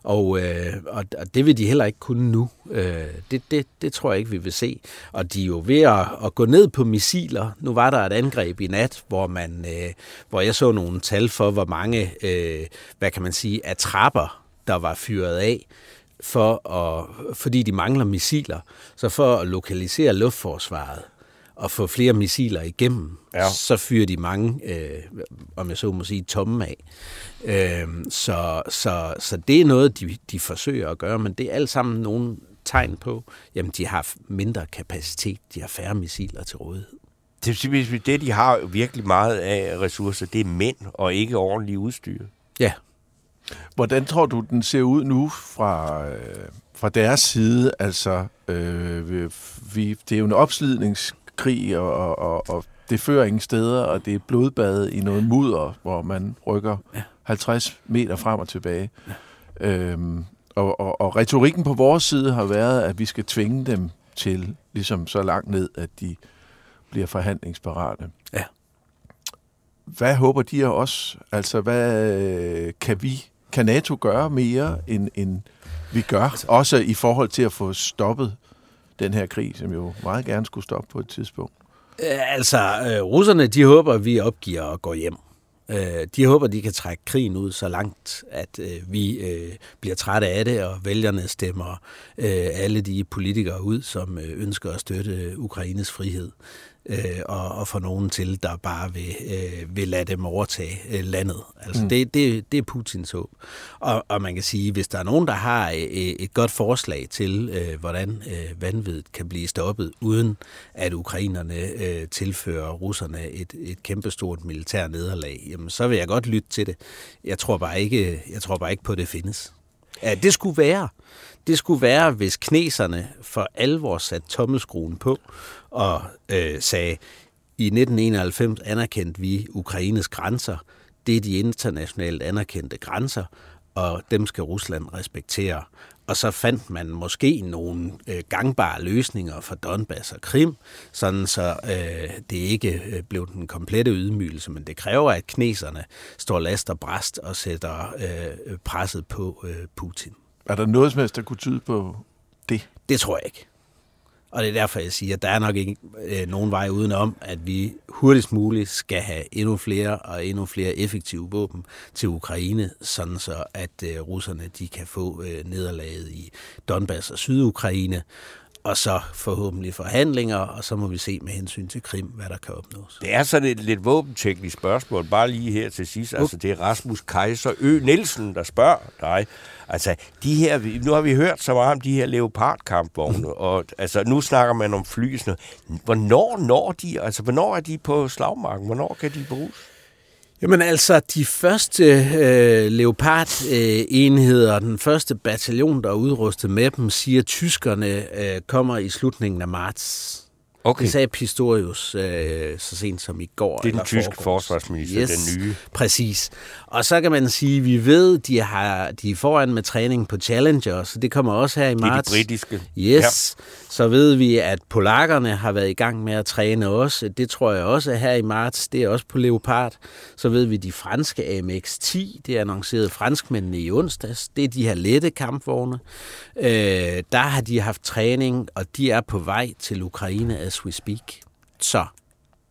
Og, øh, og, og det vil de heller ikke kunne nu. Øh, det, det, det tror jeg ikke, vi vil se. Og de er jo ved at, at gå ned på missiler. Nu var der et angreb i nat, hvor, man, øh, hvor jeg så nogle tal for, hvor mange, øh, hvad kan man sige, af trapper, der var fyret af for at, fordi de mangler missiler. Så for at lokalisere luftforsvaret, at få flere missiler igennem, ja. så fyrer de mange, øh, om jeg så må sige, tomme af. Øh, så, så, så det er noget, de, de forsøger at gøre, men det er alt sammen nogle tegn på, jamen de har mindre kapacitet, de har færre missiler til rådighed. Det vil det, de har virkelig meget af ressourcer, det er mænd og ikke ordentligt udstyr. Ja. Hvordan tror du, den ser ud nu fra, øh, fra deres side? Altså, øh, vi, det er jo en opslidnings krig, og, og, og det fører ingen steder, og det er blodbad i noget mudder, hvor man rykker ja. 50 meter frem og tilbage. Øhm, og, og, og retorikken på vores side har været, at vi skal tvinge dem til ligesom så langt ned, at de bliver forhandlingsparate. Ja. Hvad håber de af os? Altså, hvad kan vi, kan NATO gøre mere, end, end vi gør? Altså, også i forhold til at få stoppet den her krig, som jo meget gerne skulle stoppe på et tidspunkt? Altså, øh, russerne, de håber, at vi opgiver og går hjem. Øh, de håber, de kan trække krigen ud så langt, at øh, vi øh, bliver trætte af det, og vælgerne stemmer øh, alle de politikere ud, som øh, ønsker at støtte Ukraines frihed øh, og, og få nogen til, der bare vil, øh, vil lade dem overtage øh, landet. Altså mm. det, det, det er Putins håb. Og, og man kan sige, hvis der er nogen, der har et, øh, et godt forslag til, øh, hvordan øh, vanvittigt kan blive stoppet, uden at ukrainerne øh, tilfører russerne et, et kæmpestort militær nederlag, jamen, så vil jeg godt lytte til det. Jeg tror bare ikke, jeg tror bare ikke på, at det findes. Ja, det skulle være. Det skulle være, hvis kneserne for alvor satte tommelskruen på og øh, sagde, i 1991 anerkendte vi Ukraines grænser. Det er de internationalt anerkendte grænser, og dem skal Rusland respektere. Og så fandt man måske nogle øh, gangbare løsninger for Donbass og Krim, sådan så øh, det ikke øh, blev den komplette ydmygelse, men det kræver, at kneserne står last og bræst og sætter øh, presset på øh, Putin. Er der noget som helst, der kunne tyde på det? Det tror jeg ikke. Og det er derfor, jeg siger, at der er nok ikke øh, nogen vej udenom, at vi hurtigst muligt skal have endnu flere og endnu flere effektive våben til Ukraine, sådan så at øh, russerne de kan få øh, nederlaget i Donbass og Sydukraine, og så forhåbentlig forhandlinger, og så må vi se med hensyn til Krim, hvad der kan opnås. Det er sådan et lidt våbenteknisk spørgsmål, bare lige her til sidst. Altså, det er Rasmus Kaiser Ø. Nielsen, der spørger dig. Altså, de her, nu har vi hørt så meget om de her Leopard-kampvogne, og altså, nu snakker man om flysene. Hvornår når de, altså, hvornår er de på slagmarken? Hvornår kan de bruges? Jamen altså, de første øh, Leopard-enheder, øh, den første bataljon, der er udrustet med dem, siger, at tyskerne øh, kommer i slutningen af marts. Okay. Det sagde Pistorius øh, så sent som i går. Det er den tyske forsvarsminister, yes, den nye. Præcis. Og så kan man sige, vi ved, de har de er foran med træning på Challenger, så det kommer også her i marts. Det er de britiske. Yes. Ja. Så ved vi, at polakkerne har været i gang med at træne også. Det tror jeg også er her i marts. Det er også på Leopard. Så ved vi, de franske AMX-10, det er annonceret franskmændene i onsdags. Det er de her lette kampvogne. Øh, der har de haft træning, og de er på vej til Ukraine as we speak. Så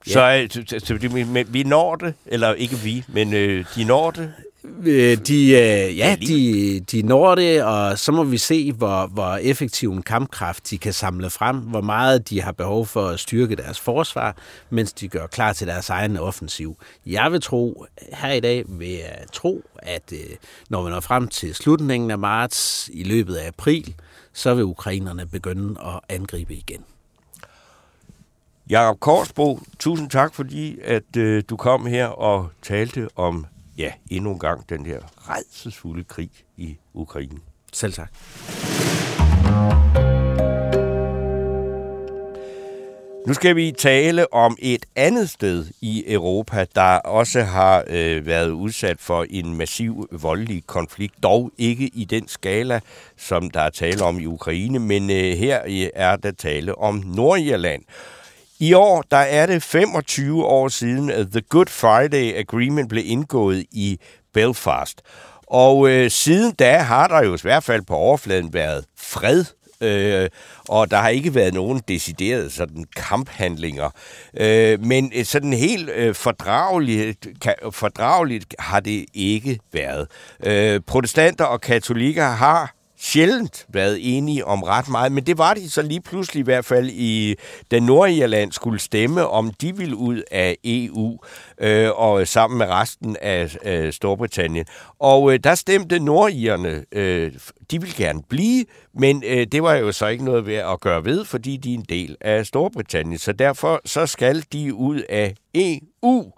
Ja. Så, så, så vi, vi når det, eller ikke vi, men øh, de når det? Øh, de, øh, ja, de, de når det, og så må vi se, hvor, hvor effektiv en kampkraft de kan samle frem, hvor meget de har behov for at styrke deres forsvar, mens de gør klar til deres egen offensiv. Jeg vil tro, her i dag vil jeg tro, at øh, når vi når frem til slutningen af marts, i løbet af april, så vil ukrainerne begynde at angribe igen. Jakob Korsbro, tusind tak, fordi at øh, du kom her og talte om, ja, endnu en gang den her redselsfulde krig i Ukraine. Selv tak. Nu skal vi tale om et andet sted i Europa, der også har øh, været udsat for en massiv voldelig konflikt, dog ikke i den skala, som der er tale om i Ukraine, men øh, her er der tale om Nordirland. I år der er det 25 år siden, at The Good Friday Agreement blev indgået i Belfast. Og øh, siden da har der jo i hvert fald på overfladen været fred øh, og der har ikke været nogen deciderede sådan kamphandlinger. Øh, men øh, sådan helt øh, fordrageligt, fordrageligt har det ikke været. Øh, protestanter og katolikker har sjældent været enige om ret meget, men det var de så lige pludselig i hvert fald i da Nordirland skulle stemme, om de ville ud af EU øh, og sammen med resten af øh, Storbritannien. Og øh, der stemte nordirerne, øh, de ville gerne blive, men øh, det var jo så ikke noget ved at gøre ved, fordi de er en del af Storbritannien, så derfor så skal de ud af EU.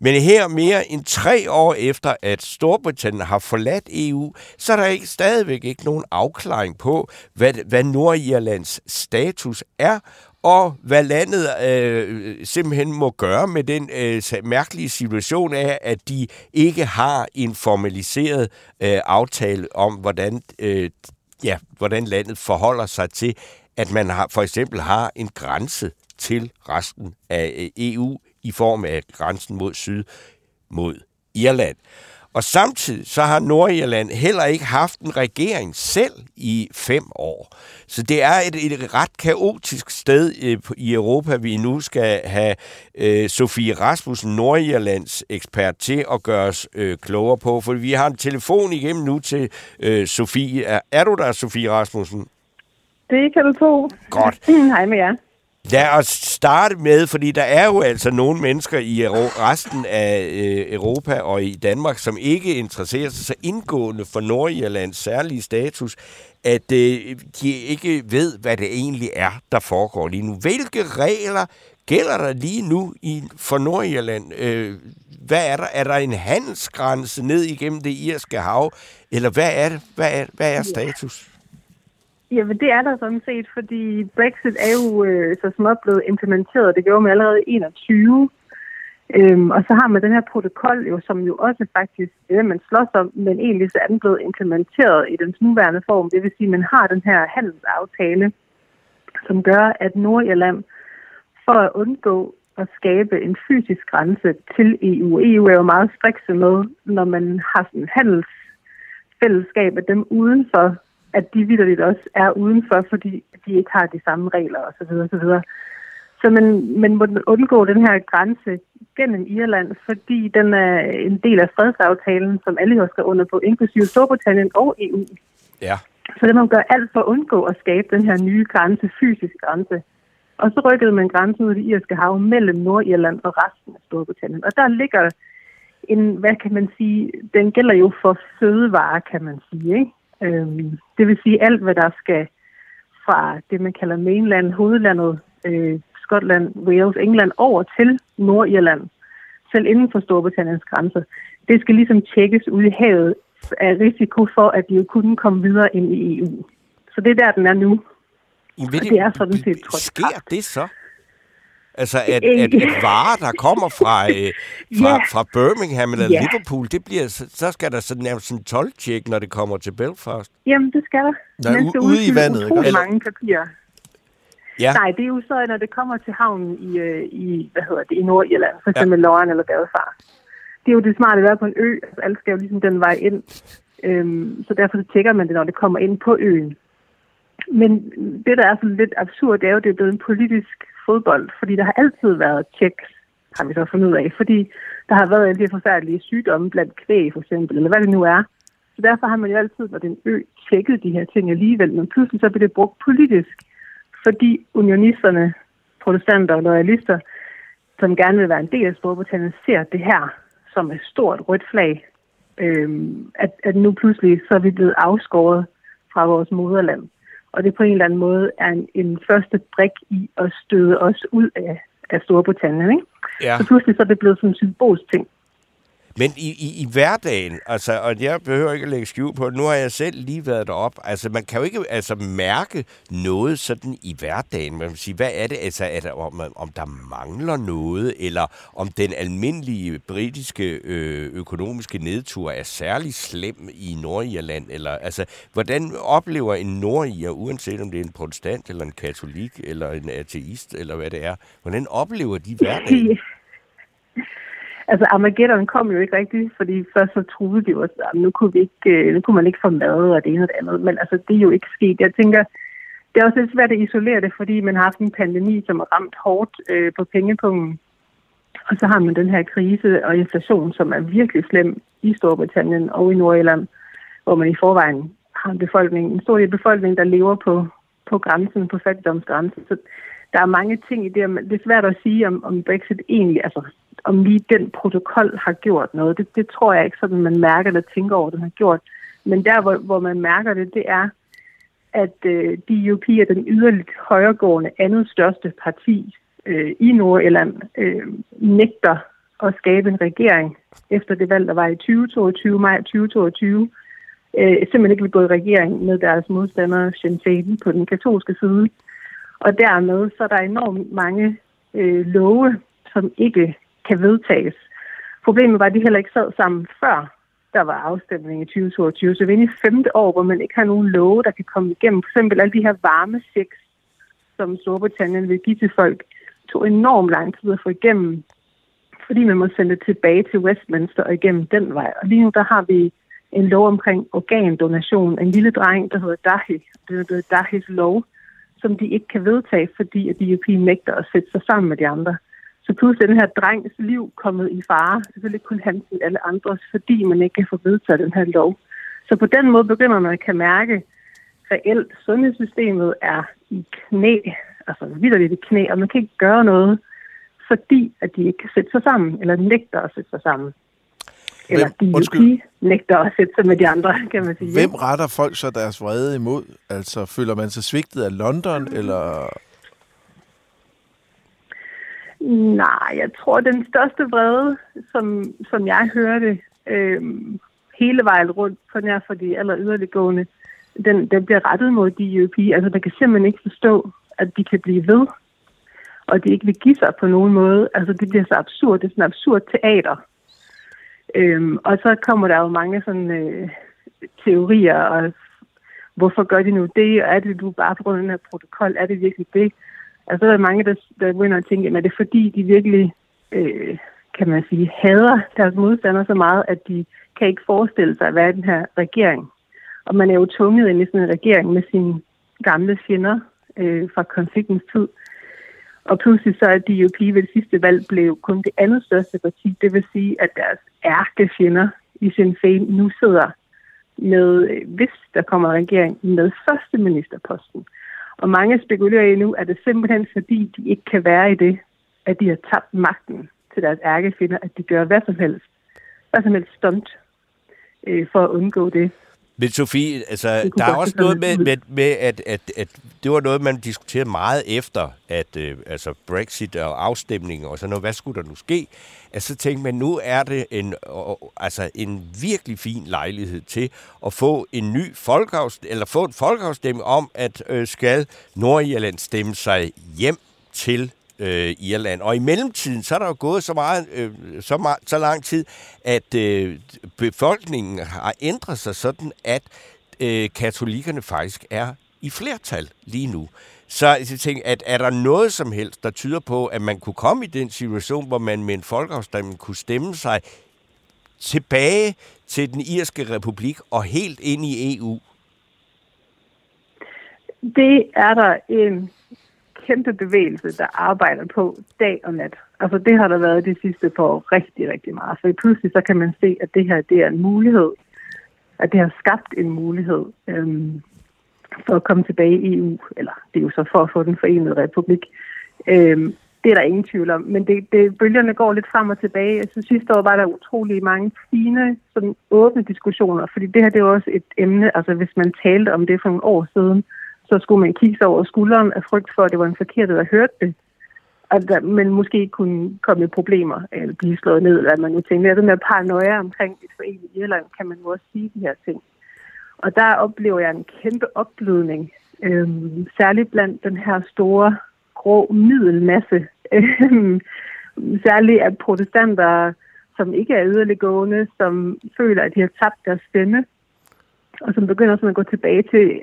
Men her mere end tre år efter, at Storbritannien har forladt EU, så er der ikke, stadigvæk ikke nogen afklaring på, hvad, hvad Nordirlands status er, og hvad landet øh, simpelthen må gøre med den øh, mærkelige situation af, at de ikke har en formaliseret øh, aftale om, hvordan, øh, ja, hvordan landet forholder sig til, at man har, for eksempel har en grænse til resten af øh, EU i form af grænsen mod syd mod Irland. Og samtidig så har Nordirland heller ikke haft en regering selv i fem år. Så det er et, et ret kaotisk sted øh, i Europa, vi nu skal have øh, Sofie Rasmussen, Nordirlands ekspert, til at gøre os øh, klogere på. For vi har en telefon igennem nu til øh, Sofie. Er, er du der, Sofie Rasmussen? Det kan du tro. Godt. Hej med jer. Lad os starte med, fordi der er jo altså nogle mennesker i resten af øh, Europa og i Danmark, som ikke interesserer sig så indgående for Nordirlands særlige status, at øh, de ikke ved, hvad det egentlig er, der foregår lige nu. Hvilke regler gælder der lige nu i, for Nordirland? Øh, hvad er der? Er der en handelsgrænse ned igennem det irske hav? Eller hvad er det? Hvad er, hvad er status? Jamen, det er der sådan set, fordi Brexit er jo øh, så småt blevet implementeret. Det gjorde man allerede i 21. Øhm, og så har man den her protokol, jo, som jo også faktisk det, man slås om, men egentlig så er den blevet implementeret i den nuværende form. Det vil sige, at man har den her handelsaftale, som gør, at Nordirland for at undgå at skabe en fysisk grænse til EU. EU er jo meget strikse med, når man har sådan en handelsfællesskab af dem udenfor at de vidderligt også er udenfor, fordi de ikke har de samme regler osv. osv. Så man, man må undgå den her grænse gennem Irland, fordi den er en del af fredsaftalen, som alle har skrevet under på, inklusive Storbritannien og EU. Ja. Så det man gør alt for at undgå at skabe den her nye grænse, fysisk grænse. Og så rykkede man grænsen ud i det irske hav mellem Nordirland og resten af Storbritannien. Og der ligger en, hvad kan man sige, den gælder jo for fødevarer, kan man sige, ikke? Øhm, det vil sige alt, hvad der skal fra det, man kalder mainland, hovedlandet, øh, Skotland, Wales, England, over til Nordirland, selv inden for Storbritanniens grænser. Det skal ligesom tjekkes ud i havet af risiko for, at de jo kunne komme videre ind i EU. Så det er der, den er nu. Men det, det er sådan set trygt. Sker det så? Altså, at, at, at varer, der kommer fra, øh, fra, Ja. fra Birmingham eller Ja. Liverpool, det bliver, så, skal der så nærmest sådan en 12-tjek, når det kommer til Belfast. Jamen, det skal der. Der er Man u- skal ude i vandet, ikke også? mange papirer. Ja, Nej, det er jo så, når det kommer til havnen i, øh, i hvad hedder det, i Nordirland, for eksempel ja. Eller Belfast. Det er jo det smarte at være på en ø, altså alt skal jo ligesom den vej ind. Øhm, så derfor så tjekker man det, når det kommer ind på øen. Men det, der er sådan lidt absurd, det er jo, det er blevet en politisk fodbold, fordi der har altid været checks, har vi så fundet ud af, fordi der har været alle de forfærdelige sygdomme blandt kvæg, for eksempel, eller hvad det nu er. Så derfor har man jo altid, når den en ø, tjekket de her ting alligevel, men pludselig så bliver det brugt politisk, fordi unionisterne, protestanter og loyalister, som gerne vil være en del af Storbritannien, ser det her som et stort rødt flag, øhm, at, at nu pludselig så er vi blevet afskåret fra vores moderland. Og det på en eller anden måde er en, en første brik i at støde os ud af, af Storbritannien. Ikke? ja. Så pludselig så er det blevet sådan en symbolsk ting. Men i, i, i hverdagen, altså, og jeg behøver ikke at lægge skjul på nu har jeg selv lige været derop. Altså, man kan jo ikke altså, mærke noget sådan i hverdagen. Man vil sige, hvad er det? Altså, er der, om, om der mangler noget, eller om den almindelige britiske øh, økonomiske nedtur er særlig slem i Nordirland? Eller, altså, hvordan oplever en nordier, uanset om det er en protestant, eller en katolik, eller en ateist, eller hvad det er, hvordan oplever de hverdagen? Altså, Armageddon kom jo ikke rigtigt, fordi først så troede de jo, at nu kunne, vi ikke, øh, nu kunne man ikke få mad og det ene og det andet. Men altså, det er jo ikke sket. Jeg tænker, det er også lidt svært at isolere det, fordi man har haft en pandemi, som har ramt hårdt øh, på pengepungen. Og så har man den her krise og inflation, som er virkelig slem i Storbritannien og i Nordirland, hvor man i forvejen har en befolkning, en stor befolkning, der lever på, på grænsen, på fattigdomsgrænsen. Så der er mange ting i det, men det er svært at sige, om, om Brexit egentlig, altså om lige den protokol har gjort noget. Det, det tror jeg ikke sådan, man mærker eller tænker over, den har gjort. Men der, hvor, hvor man mærker det, det er, at øh, DUP er den yderligt højregående andet største parti øh, i Nordirland, øh, nægter at skabe en regering efter det valg, der var i 2022, maj 2022, øh, simpelthen ikke vil gå i regering med deres modstandere Sinn Féin på den katolske side. Og dermed så er der enormt mange øh, love, som ikke kan vedtages. Problemet var, at de heller ikke sad sammen før der var afstemning i 2022. Så vi er i femte år, hvor man ikke har nogen love, der kan komme igennem. For eksempel alle de her varme sex, som Storbritannien vil give til folk, tog enormt lang tid at få igennem, fordi man må sende det tilbage til Westminster og igennem den vej. Og lige nu der har vi en lov omkring organdonation. En lille dreng, der hedder Dahi, det er Dahis lov, som de ikke kan vedtage, fordi at DUP nægter at sætte sig sammen med de andre. Så pludselig er den her drengs liv kommet i fare, selvfølgelig kun hans, men alle andres, fordi man ikke kan få vedtaget den her lov. Så på den måde begynder man at kan mærke, reelt sundhedssystemet er i knæ, altså vidderligt i knæ, og man kan ikke gøre noget, fordi at de ikke kan sætte sig sammen, eller nægter at sætte sig sammen. Eller Hvem- DUP undskyld. nægter at sætte sig med de andre, kan man sige. Hvem retter folk så deres vrede imod? Altså, føler man sig svigtet af London, eller... Nej, jeg tror, den største vrede, som, som jeg hørte øh, hele vejen rundt, på nær for de aller yderliggående, den, den bliver rettet mod de UP. Altså, der kan simpelthen ikke forstå, at de kan blive ved, og de ikke vil give sig på nogen måde. Altså, det bliver så absurd. Det er sådan et absurd teater. Øhm, og så kommer der jo mange sådan øh, teorier, og hvorfor gør de nu det, og er det nu bare på grund af den her protokol, er det virkelig det? Altså, der er mange, der, der begynder at tænke, at det er fordi, de virkelig, øh, kan man sige, hader deres modstandere så meget, at de kan ikke forestille sig at være den her regering. Og man er jo tunget ind i sådan en regering med sine gamle fjender øh, fra konfliktens tid. Og pludselig så er DUP ved det sidste valg blev kun det andet største parti. Det vil sige, at deres ærkefjender i sin fane nu sidder med, øh, hvis der kommer en regering, med første ministerposten. Og mange spekulerer i nu, at det simpelthen fordi, de ikke kan være i det, at de har tabt magten til deres ærkefjender, at de gør hvad som helst. Hvad som helst stunt øh, for at undgå det. Men Sofie, altså, der er også noget med, med, med at, at, at det var noget, man diskuterede meget efter, at øh, altså Brexit og afstemning og sådan noget, hvad skulle der nu ske? Altså, så tænkte man, nu er det en, og, altså, en virkelig fin lejlighed til at få en ny folkeafstemning, eller få en folkeafstemning om, at øh, skal Nordirland stemme sig hjem til øh, Irland. Og i mellemtiden, så er der jo gået så, meget, øh, så, meget, så lang tid, at øh, befolkningen har ændret sig sådan, at øh, katolikkerne faktisk er i flertal lige nu. Så altså, jeg tænker, at er der noget som helst, der tyder på, at man kunne komme i den situation, hvor man med en folkeafstemning kunne stemme sig tilbage til den irske republik og helt ind i EU? Det er der en kæmpe bevægelse, der arbejder på dag og nat. Altså det har der været de sidste par år rigtig, rigtig meget. Så pludselig så kan man se, at det her det er en mulighed. At det har skabt en mulighed øhm, for at komme tilbage i EU. Eller det er jo så for at få den forenede republik. Øhm, det er der ingen tvivl om. Men det, det, bølgerne går lidt frem og tilbage. Jeg synes, sidste år var der utrolig mange fine, sådan åbne diskussioner. Fordi det her det er også et emne, altså hvis man talte om det for nogle år siden, så skulle man kigge sig over skulderen af frygt for, at det var en forkert, der hørte det. At der, man måske kunne komme i problemer eller blive slået ned, eller at man nu tænkte, at det med paranoia omkring et forenet Irland, kan man jo også sige de her ting. Og der oplever jeg en kæmpe opblødning, øhm, særligt blandt den her store grå middelmasse. Øhm, særligt af protestanter, som ikke er yderliggående, som føler, at de har tabt deres stemme, og som begynder sådan at gå tilbage til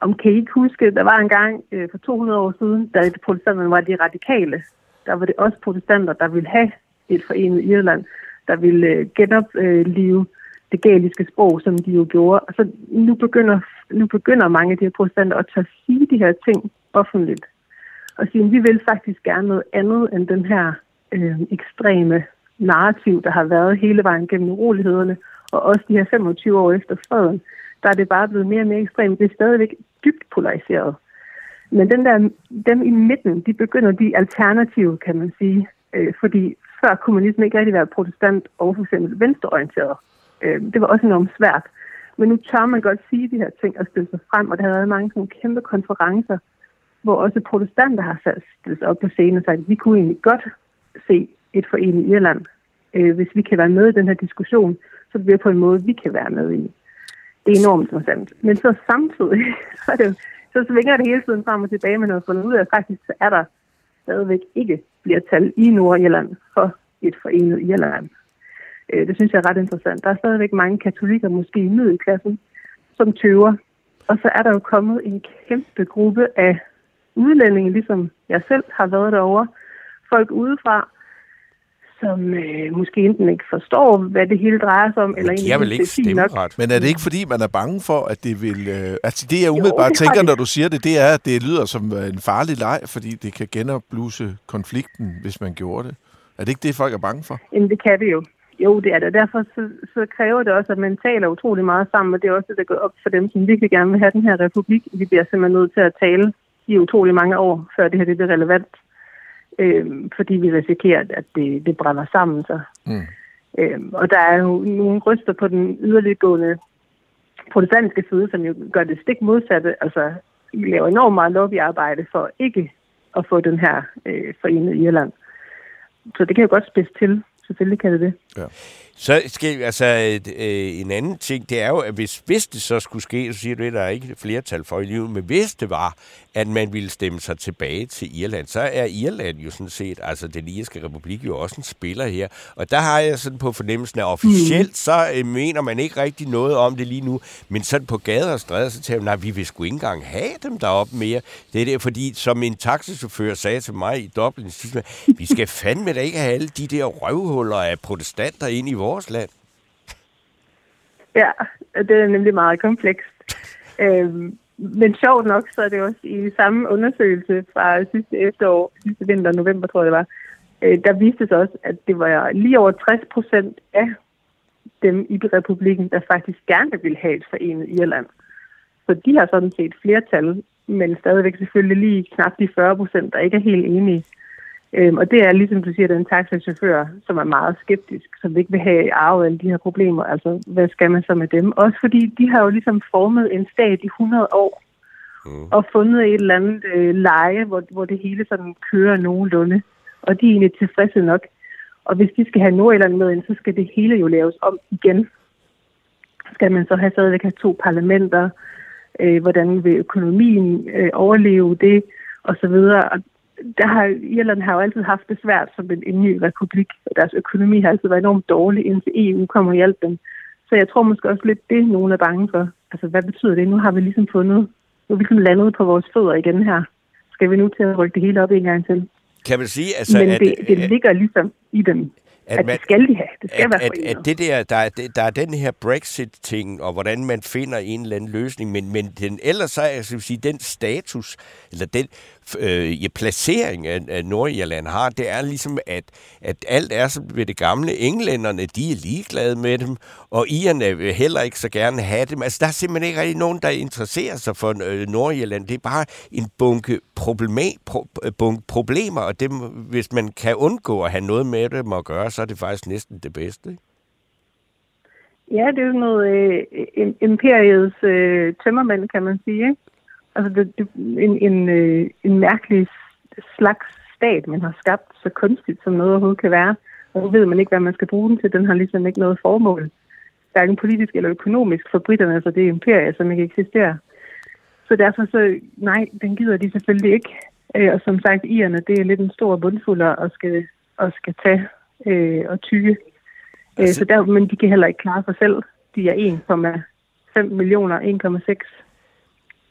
om kan I ikke huske, der var en gang øh, for 200 år siden, da protestanterne var de radikale. Der var det også protestanter, der ville have et forenet Irland, der ville øh, genopleve øh, det galiske sprog, som de jo gjorde. Og så nu begynder, nu begynder mange af de her protestanter at tage sige de her ting offentligt. Og sige, at vi vil faktisk gerne noget andet end den her øh, ekstreme narrativ, der har været hele vejen gennem urolighederne, og også de her 25 år efter freden der er det bare blevet mere og mere ekstremt. Det er stadigvæk dybt polariseret. Men den der, dem i midten, de begynder de alternative, kan man sige. Øh, fordi før kunne man ligesom ikke rigtig være protestant og for eksempel venstreorienteret. Øh, det var også enormt svært. Men nu tør man godt sige de her ting og stille sig frem, og der har været mange sådan kæmpe konferencer, hvor også protestanter har sat sig op på scenen og sagt, at vi kunne egentlig godt se et forenet Irland, øh, hvis vi kan være med i den her diskussion, så det på en måde, vi kan være med i det er enormt interessant. Men så samtidig, så, det, så svinger det hele tiden frem og tilbage, med noget fundet ud af, at faktisk så er der stadigvæk ikke flertal i Nordirland for et forenet Irland. Øh, det synes jeg er ret interessant. Der er stadigvæk mange katolikker, måske i middelklassen, som tøver. Og så er der jo kommet en kæmpe gruppe af udlændinge, ligesom jeg selv har været derovre. Folk udefra, som øh, måske enten ikke forstår, hvad det hele drejer sig om, eller de er vel ikke stemmeret. Men er det ikke, fordi man er bange for, at det vil... Øh, altså det, jeg umiddelbart jo, tænker, når du siger det, det er, at det lyder som en farlig leg, fordi det kan genopbluse konflikten, hvis man gjorde det. Er det ikke det, folk er bange for? Jamen, det kan det jo. Jo, det er det. Derfor så, så kræver det også, at man taler utrolig meget sammen, og det er også det, der går op for dem, som virkelig gerne vil have den her republik. Vi bliver simpelthen nødt til at tale i utrolig mange år, før det her det bliver relevant øh, fordi vi risikerer, at det, det brænder sammen så. Mm. Øh, og der er jo nogle ryster på den yderliggående protestantiske side, som jo gør det stik modsatte. Altså, vi laver enormt meget lobbyarbejde for ikke at få den her øh, forenet Irland. Så det kan jo godt spidse til. Selvfølgelig kan det det. Ja. Så skal altså øh, en anden ting, det er jo, at hvis, hvis det så skulle ske, så siger du, at der er ikke flertal for i livet, men hvis det var, at man ville stemme sig tilbage til Irland, så er Irland jo sådan set, altså den irske republik jo også en spiller her. Og der har jeg sådan på fornemmelsen, at officielt, mm. så øh, mener man ikke rigtig noget om det lige nu, men sådan på gader og stræder, så tænker man, nej, vi vil sgu ikke engang have dem deroppe mere. Det er det, fordi som en taxichauffør sagde til mig i Dublin, vi skal fandme da ikke have alle de der røvhuller af protestanter ind i vores land. Ja, det er nemlig meget komplekst. øhm, men sjovt nok, så er det også i samme undersøgelse fra sidste efterår, sidste vinter, november tror jeg det var, øh, der viste sig også, at det var lige over 60 procent af dem i republikken, der faktisk gerne ville have et forenet Irland. Så de har sådan set flertal, men stadigvæk selvfølgelig lige knap de 40 procent, der ikke er helt enige. Øhm, og det er ligesom du siger, den taxachauffør, som er meget skeptisk, som ikke vil have arvet alle de her problemer. Altså, hvad skal man så med dem? Også fordi de har jo ligesom formet en stat i 100 år mm. og fundet et eller andet øh, leje, hvor, hvor det hele sådan kører nogenlunde. Og de er egentlig tilfredse nok. Og hvis de skal have Nordjylland med ind, så skal det hele jo laves om igen. Skal man så have stadigvæk have to parlamenter? Øh, hvordan vil økonomien øh, overleve det? Og så videre. Og der har, Irland har jo altid haft det svært som en, en ny republik. Deres økonomi har altid været enormt dårlig, indtil EU kommer og hjælper dem. Så jeg tror måske også lidt det, nogen er bange for. Altså, hvad betyder det? Nu har vi ligesom fundet, nu er vi ligesom landet på vores fødder igen her. Skal vi nu til at rykke det hele op en gang til? Kan man sige, altså, Men at, det, det ligger ligesom i dem, at, at man- det skal de have. Det skal at, være at, at det der, der, er, der er den her Brexit-ting, og hvordan man finder en eller anden løsning, men, men den, ellers så er jeg skal sige, den status, eller den øh, ja, placering, af, af Nordirland har, det er ligesom, at, at alt er som ved det gamle. Englænderne, de er ligeglade med dem, og irerne vil heller ikke så gerne have dem. Altså, der er simpelthen ikke rigtig nogen, der interesserer sig for øh, Nordirland. Det er bare en bunke, problema, pro, øh, bunke problemer, og dem, hvis man kan undgå at have noget med dem at gøre, så er det faktisk næsten det bedste. Ikke? Ja, det er jo noget øh, imperiets øh, tømmermænd, kan man sige. Ikke? Altså det, det, en, en, øh, en mærkelig slags stat, man har skabt så kunstigt, som noget overhovedet kan være. Og nu ved man ikke, hvad man skal bruge den til. Den har ligesom ikke noget formål. Hverken politisk eller økonomisk for britterne, så det er imperier, som ikke eksisterer. Så derfor så, nej, den gider de selvfølgelig ikke. Øh, og som sagt, irerne, det er lidt en stor bundfuld og skal, og skal tage øh, og tykke. Øh, Altså- så der, men de kan heller ikke klare sig selv. De er 1,5 millioner, 1,6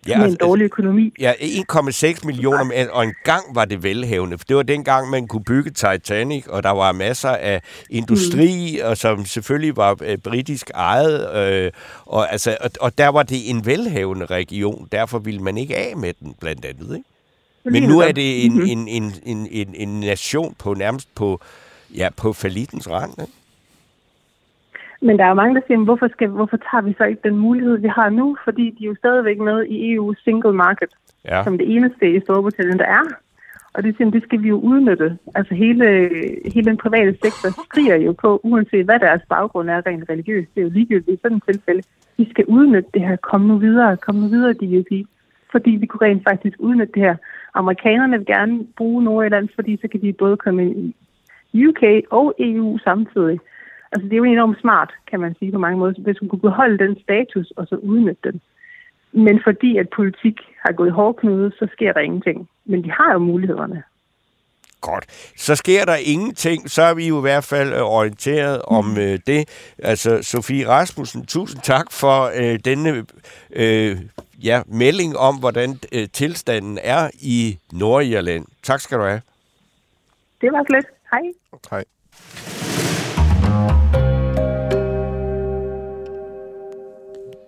Ja, med altså, en dårlig økonomi. Ja, 1,6 millioner, men- og engang var det velhavende. For det var dengang, man kunne bygge Titanic, og der var masser af industri, mm. og som selvfølgelig var øh, britisk ejet. Øh, og, altså, og, og der var det en velhavende region, derfor ville man ikke af med den, blandt andet. Ikke? Men nu er det en, Mhm. en, en, en, en, en nation på nærmest på, ja, på falitens rand. Ikke? Men der er jo mange, der siger, "Men hvorfor, skal, hvorfor tager vi så ikke den mulighed, vi har nu? Fordi de er jo stadigvæk med i EU's single market, Ja. som det eneste i Storbritannien, der er. Og det, siger, det skal vi jo udnytte. Altså hele, hele den private sektor skriger jo på, uanset hvad deres baggrund er rent religiøst. Det er jo ligegyldigt i sådan et tilfælde. Vi skal udnytte det her. Kom nu videre. Kom nu videre, DUP. Fordi vi kunne rent faktisk udnytte det her. Amerikanerne vil gerne bruge Nordjylland, fordi så kan de både komme ind i UK og EU samtidig. Altså, det er jo enormt smart, kan man sige på mange måder, hvis man kunne beholde den status og så udnytte den. Men fordi at politik har gået hårdknude, så sker der ingenting. Men de har jo mulighederne. Godt. Så sker der ingenting, så er vi jo i hvert fald øh, orienteret Mm. om øh, det. Altså, Sofie Rasmussen, tusind tak for øh, denne øh, ja, melding om, hvordan øh, tilstanden er i Nordirland. Tak skal du have. Det var slet. Hej. Hej.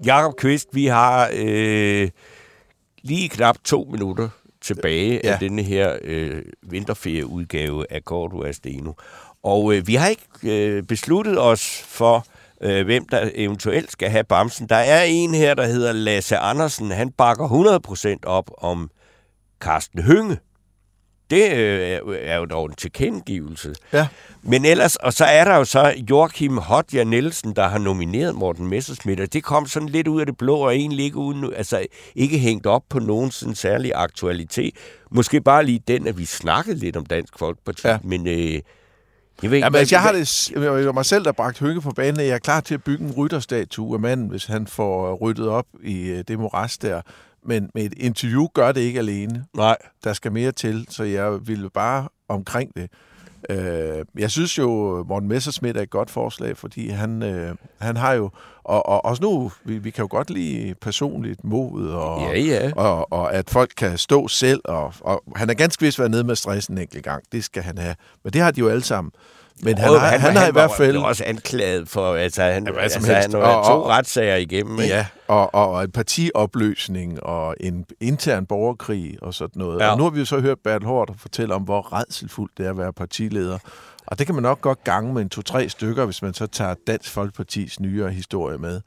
Jakob Kvist, vi har øh, lige knap to minutter tilbage ja. Af denne her øh, vinterferieudgave af Korto Asteno. Og øh, vi har ikke øh, besluttet os for, øh, hvem der eventuelt skal have bamsen. Der er en her, der hedder Lasse Andersen. Han bakker 100% op om Carsten Hønge. Det øh, er- jo dog en tilkendegivelse. Ja. Men ellers, og så er der jo så Joachim Hodja Nielsen, der har nomineret Morten Messerschmidt, og det kom sådan lidt ud af det blå, og egentlig ikke, uden, altså, ikke hængt op på nogen sådan særlig aktualitet. Måske bare lige den, at vi snakkede lidt om Dansk Folkeparti, ja. Men øh, jeg ved ikke, Ja, men hvad- altså, jeg har det, det var mig selv, der bragte Hønge på banen, at jeg er klar til at bygge en rytterstatue af manden, hvis han får ryddet op i øh, det moras der. Men med et interview gør det ikke alene. Nej, Der skal mere til, så jeg ville bare omkring det. Øh, jeg synes jo, Morten Messerschmidt er et godt forslag, fordi han, øh, han har jo, og, og også nu, vi, vi kan jo godt lide personligt mod, og, Ja, ja. og, og at folk kan stå selv, og, og han er ganske vist været nede med stressen en enkelt gang, det skal han have. Men det har de jo alle sammen. Men han, Og har, han, har i hvert fald... også anklaget for, altså han, Ja, altså, helst. han Og- to og- retssager igennem. ikke? Ja, og, og, og en partiopløsning og en intern borgerkrig og sådan noget. Ja. Og nu har vi jo så hørt Bertel Hård fortælle om, hvor redselsfuldt det er at være partileder. Og det kan man nok godt gange med en to-tre stykker, hvis man så tager Dansk Folkepartis nyere historie med.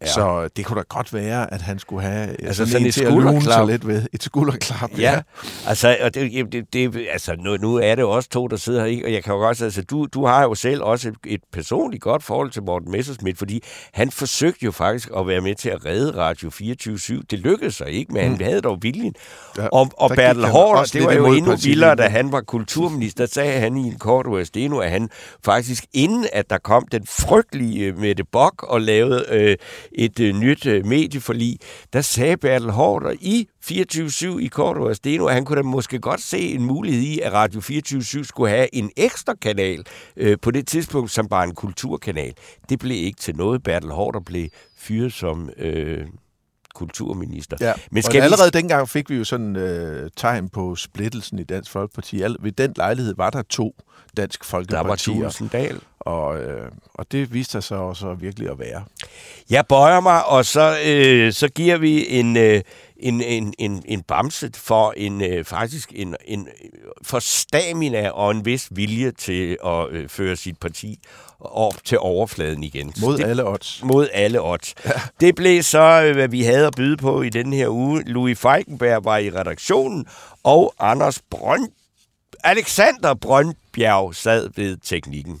Ja. Så det kunne da godt være, at han skulle have Altså altså sådan, sådan en et til at sig lidt ved. Et skulderklap, Ja, altså, og det, det, det, altså nu, nu er det også to, der sidder her, ikke? og jeg kan jo godt altså, du, du har jo selv også et, et personligt godt forhold til Morten Messersmith, fordi han forsøgte jo faktisk at være med til at redde Radio 24-7. Det lykkedes sig ikke, men han havde dog viljen. Ja, Ja, og og Bertel Hård, det var jo endnu vildere, da han var kulturminister, sagde han i en kort Steno, at han faktisk inden at der kom den frygtelige Mette Bock og lavede øh, et øh, nyt øh, medieforlig, der sagde Bertel Hårder i 24-7 i Korto Steno, at han kunne da måske godt se en mulighed i, at Radio 24-7 skulle have en ekstra kanal øh, på det tidspunkt, som bare en kulturkanal. Det blev ikke til noget. Bertel Hårder blev fyret som... Øh, kulturminister. Ja, Men skal og allerede vi... dengang fik vi jo sådan øh, tegn på splittelsen i Dansk Folkeparti. Al- ved den lejlighed var der to Dansk Folkeparti. Der var Tulsendal. Og, øh, og det viste sig også virkelig at være. Jeg bøjer mig, og så, øh, så giver vi en, øh, en, en, en, en bamset for en øh, faktisk en, en for stamina og en vis vilje til at øh, føre sit parti op til overfladen igen. Mod det, alle odds. Mod alle odds. Ja. Det blev så, øh, hvad vi havde at byde på i den her uge. Louis Feigenberg var i redaktionen, og Anders Brønd Alexander Brøndbjerg sad ved teknikken.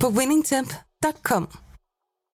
på winningtemp.com.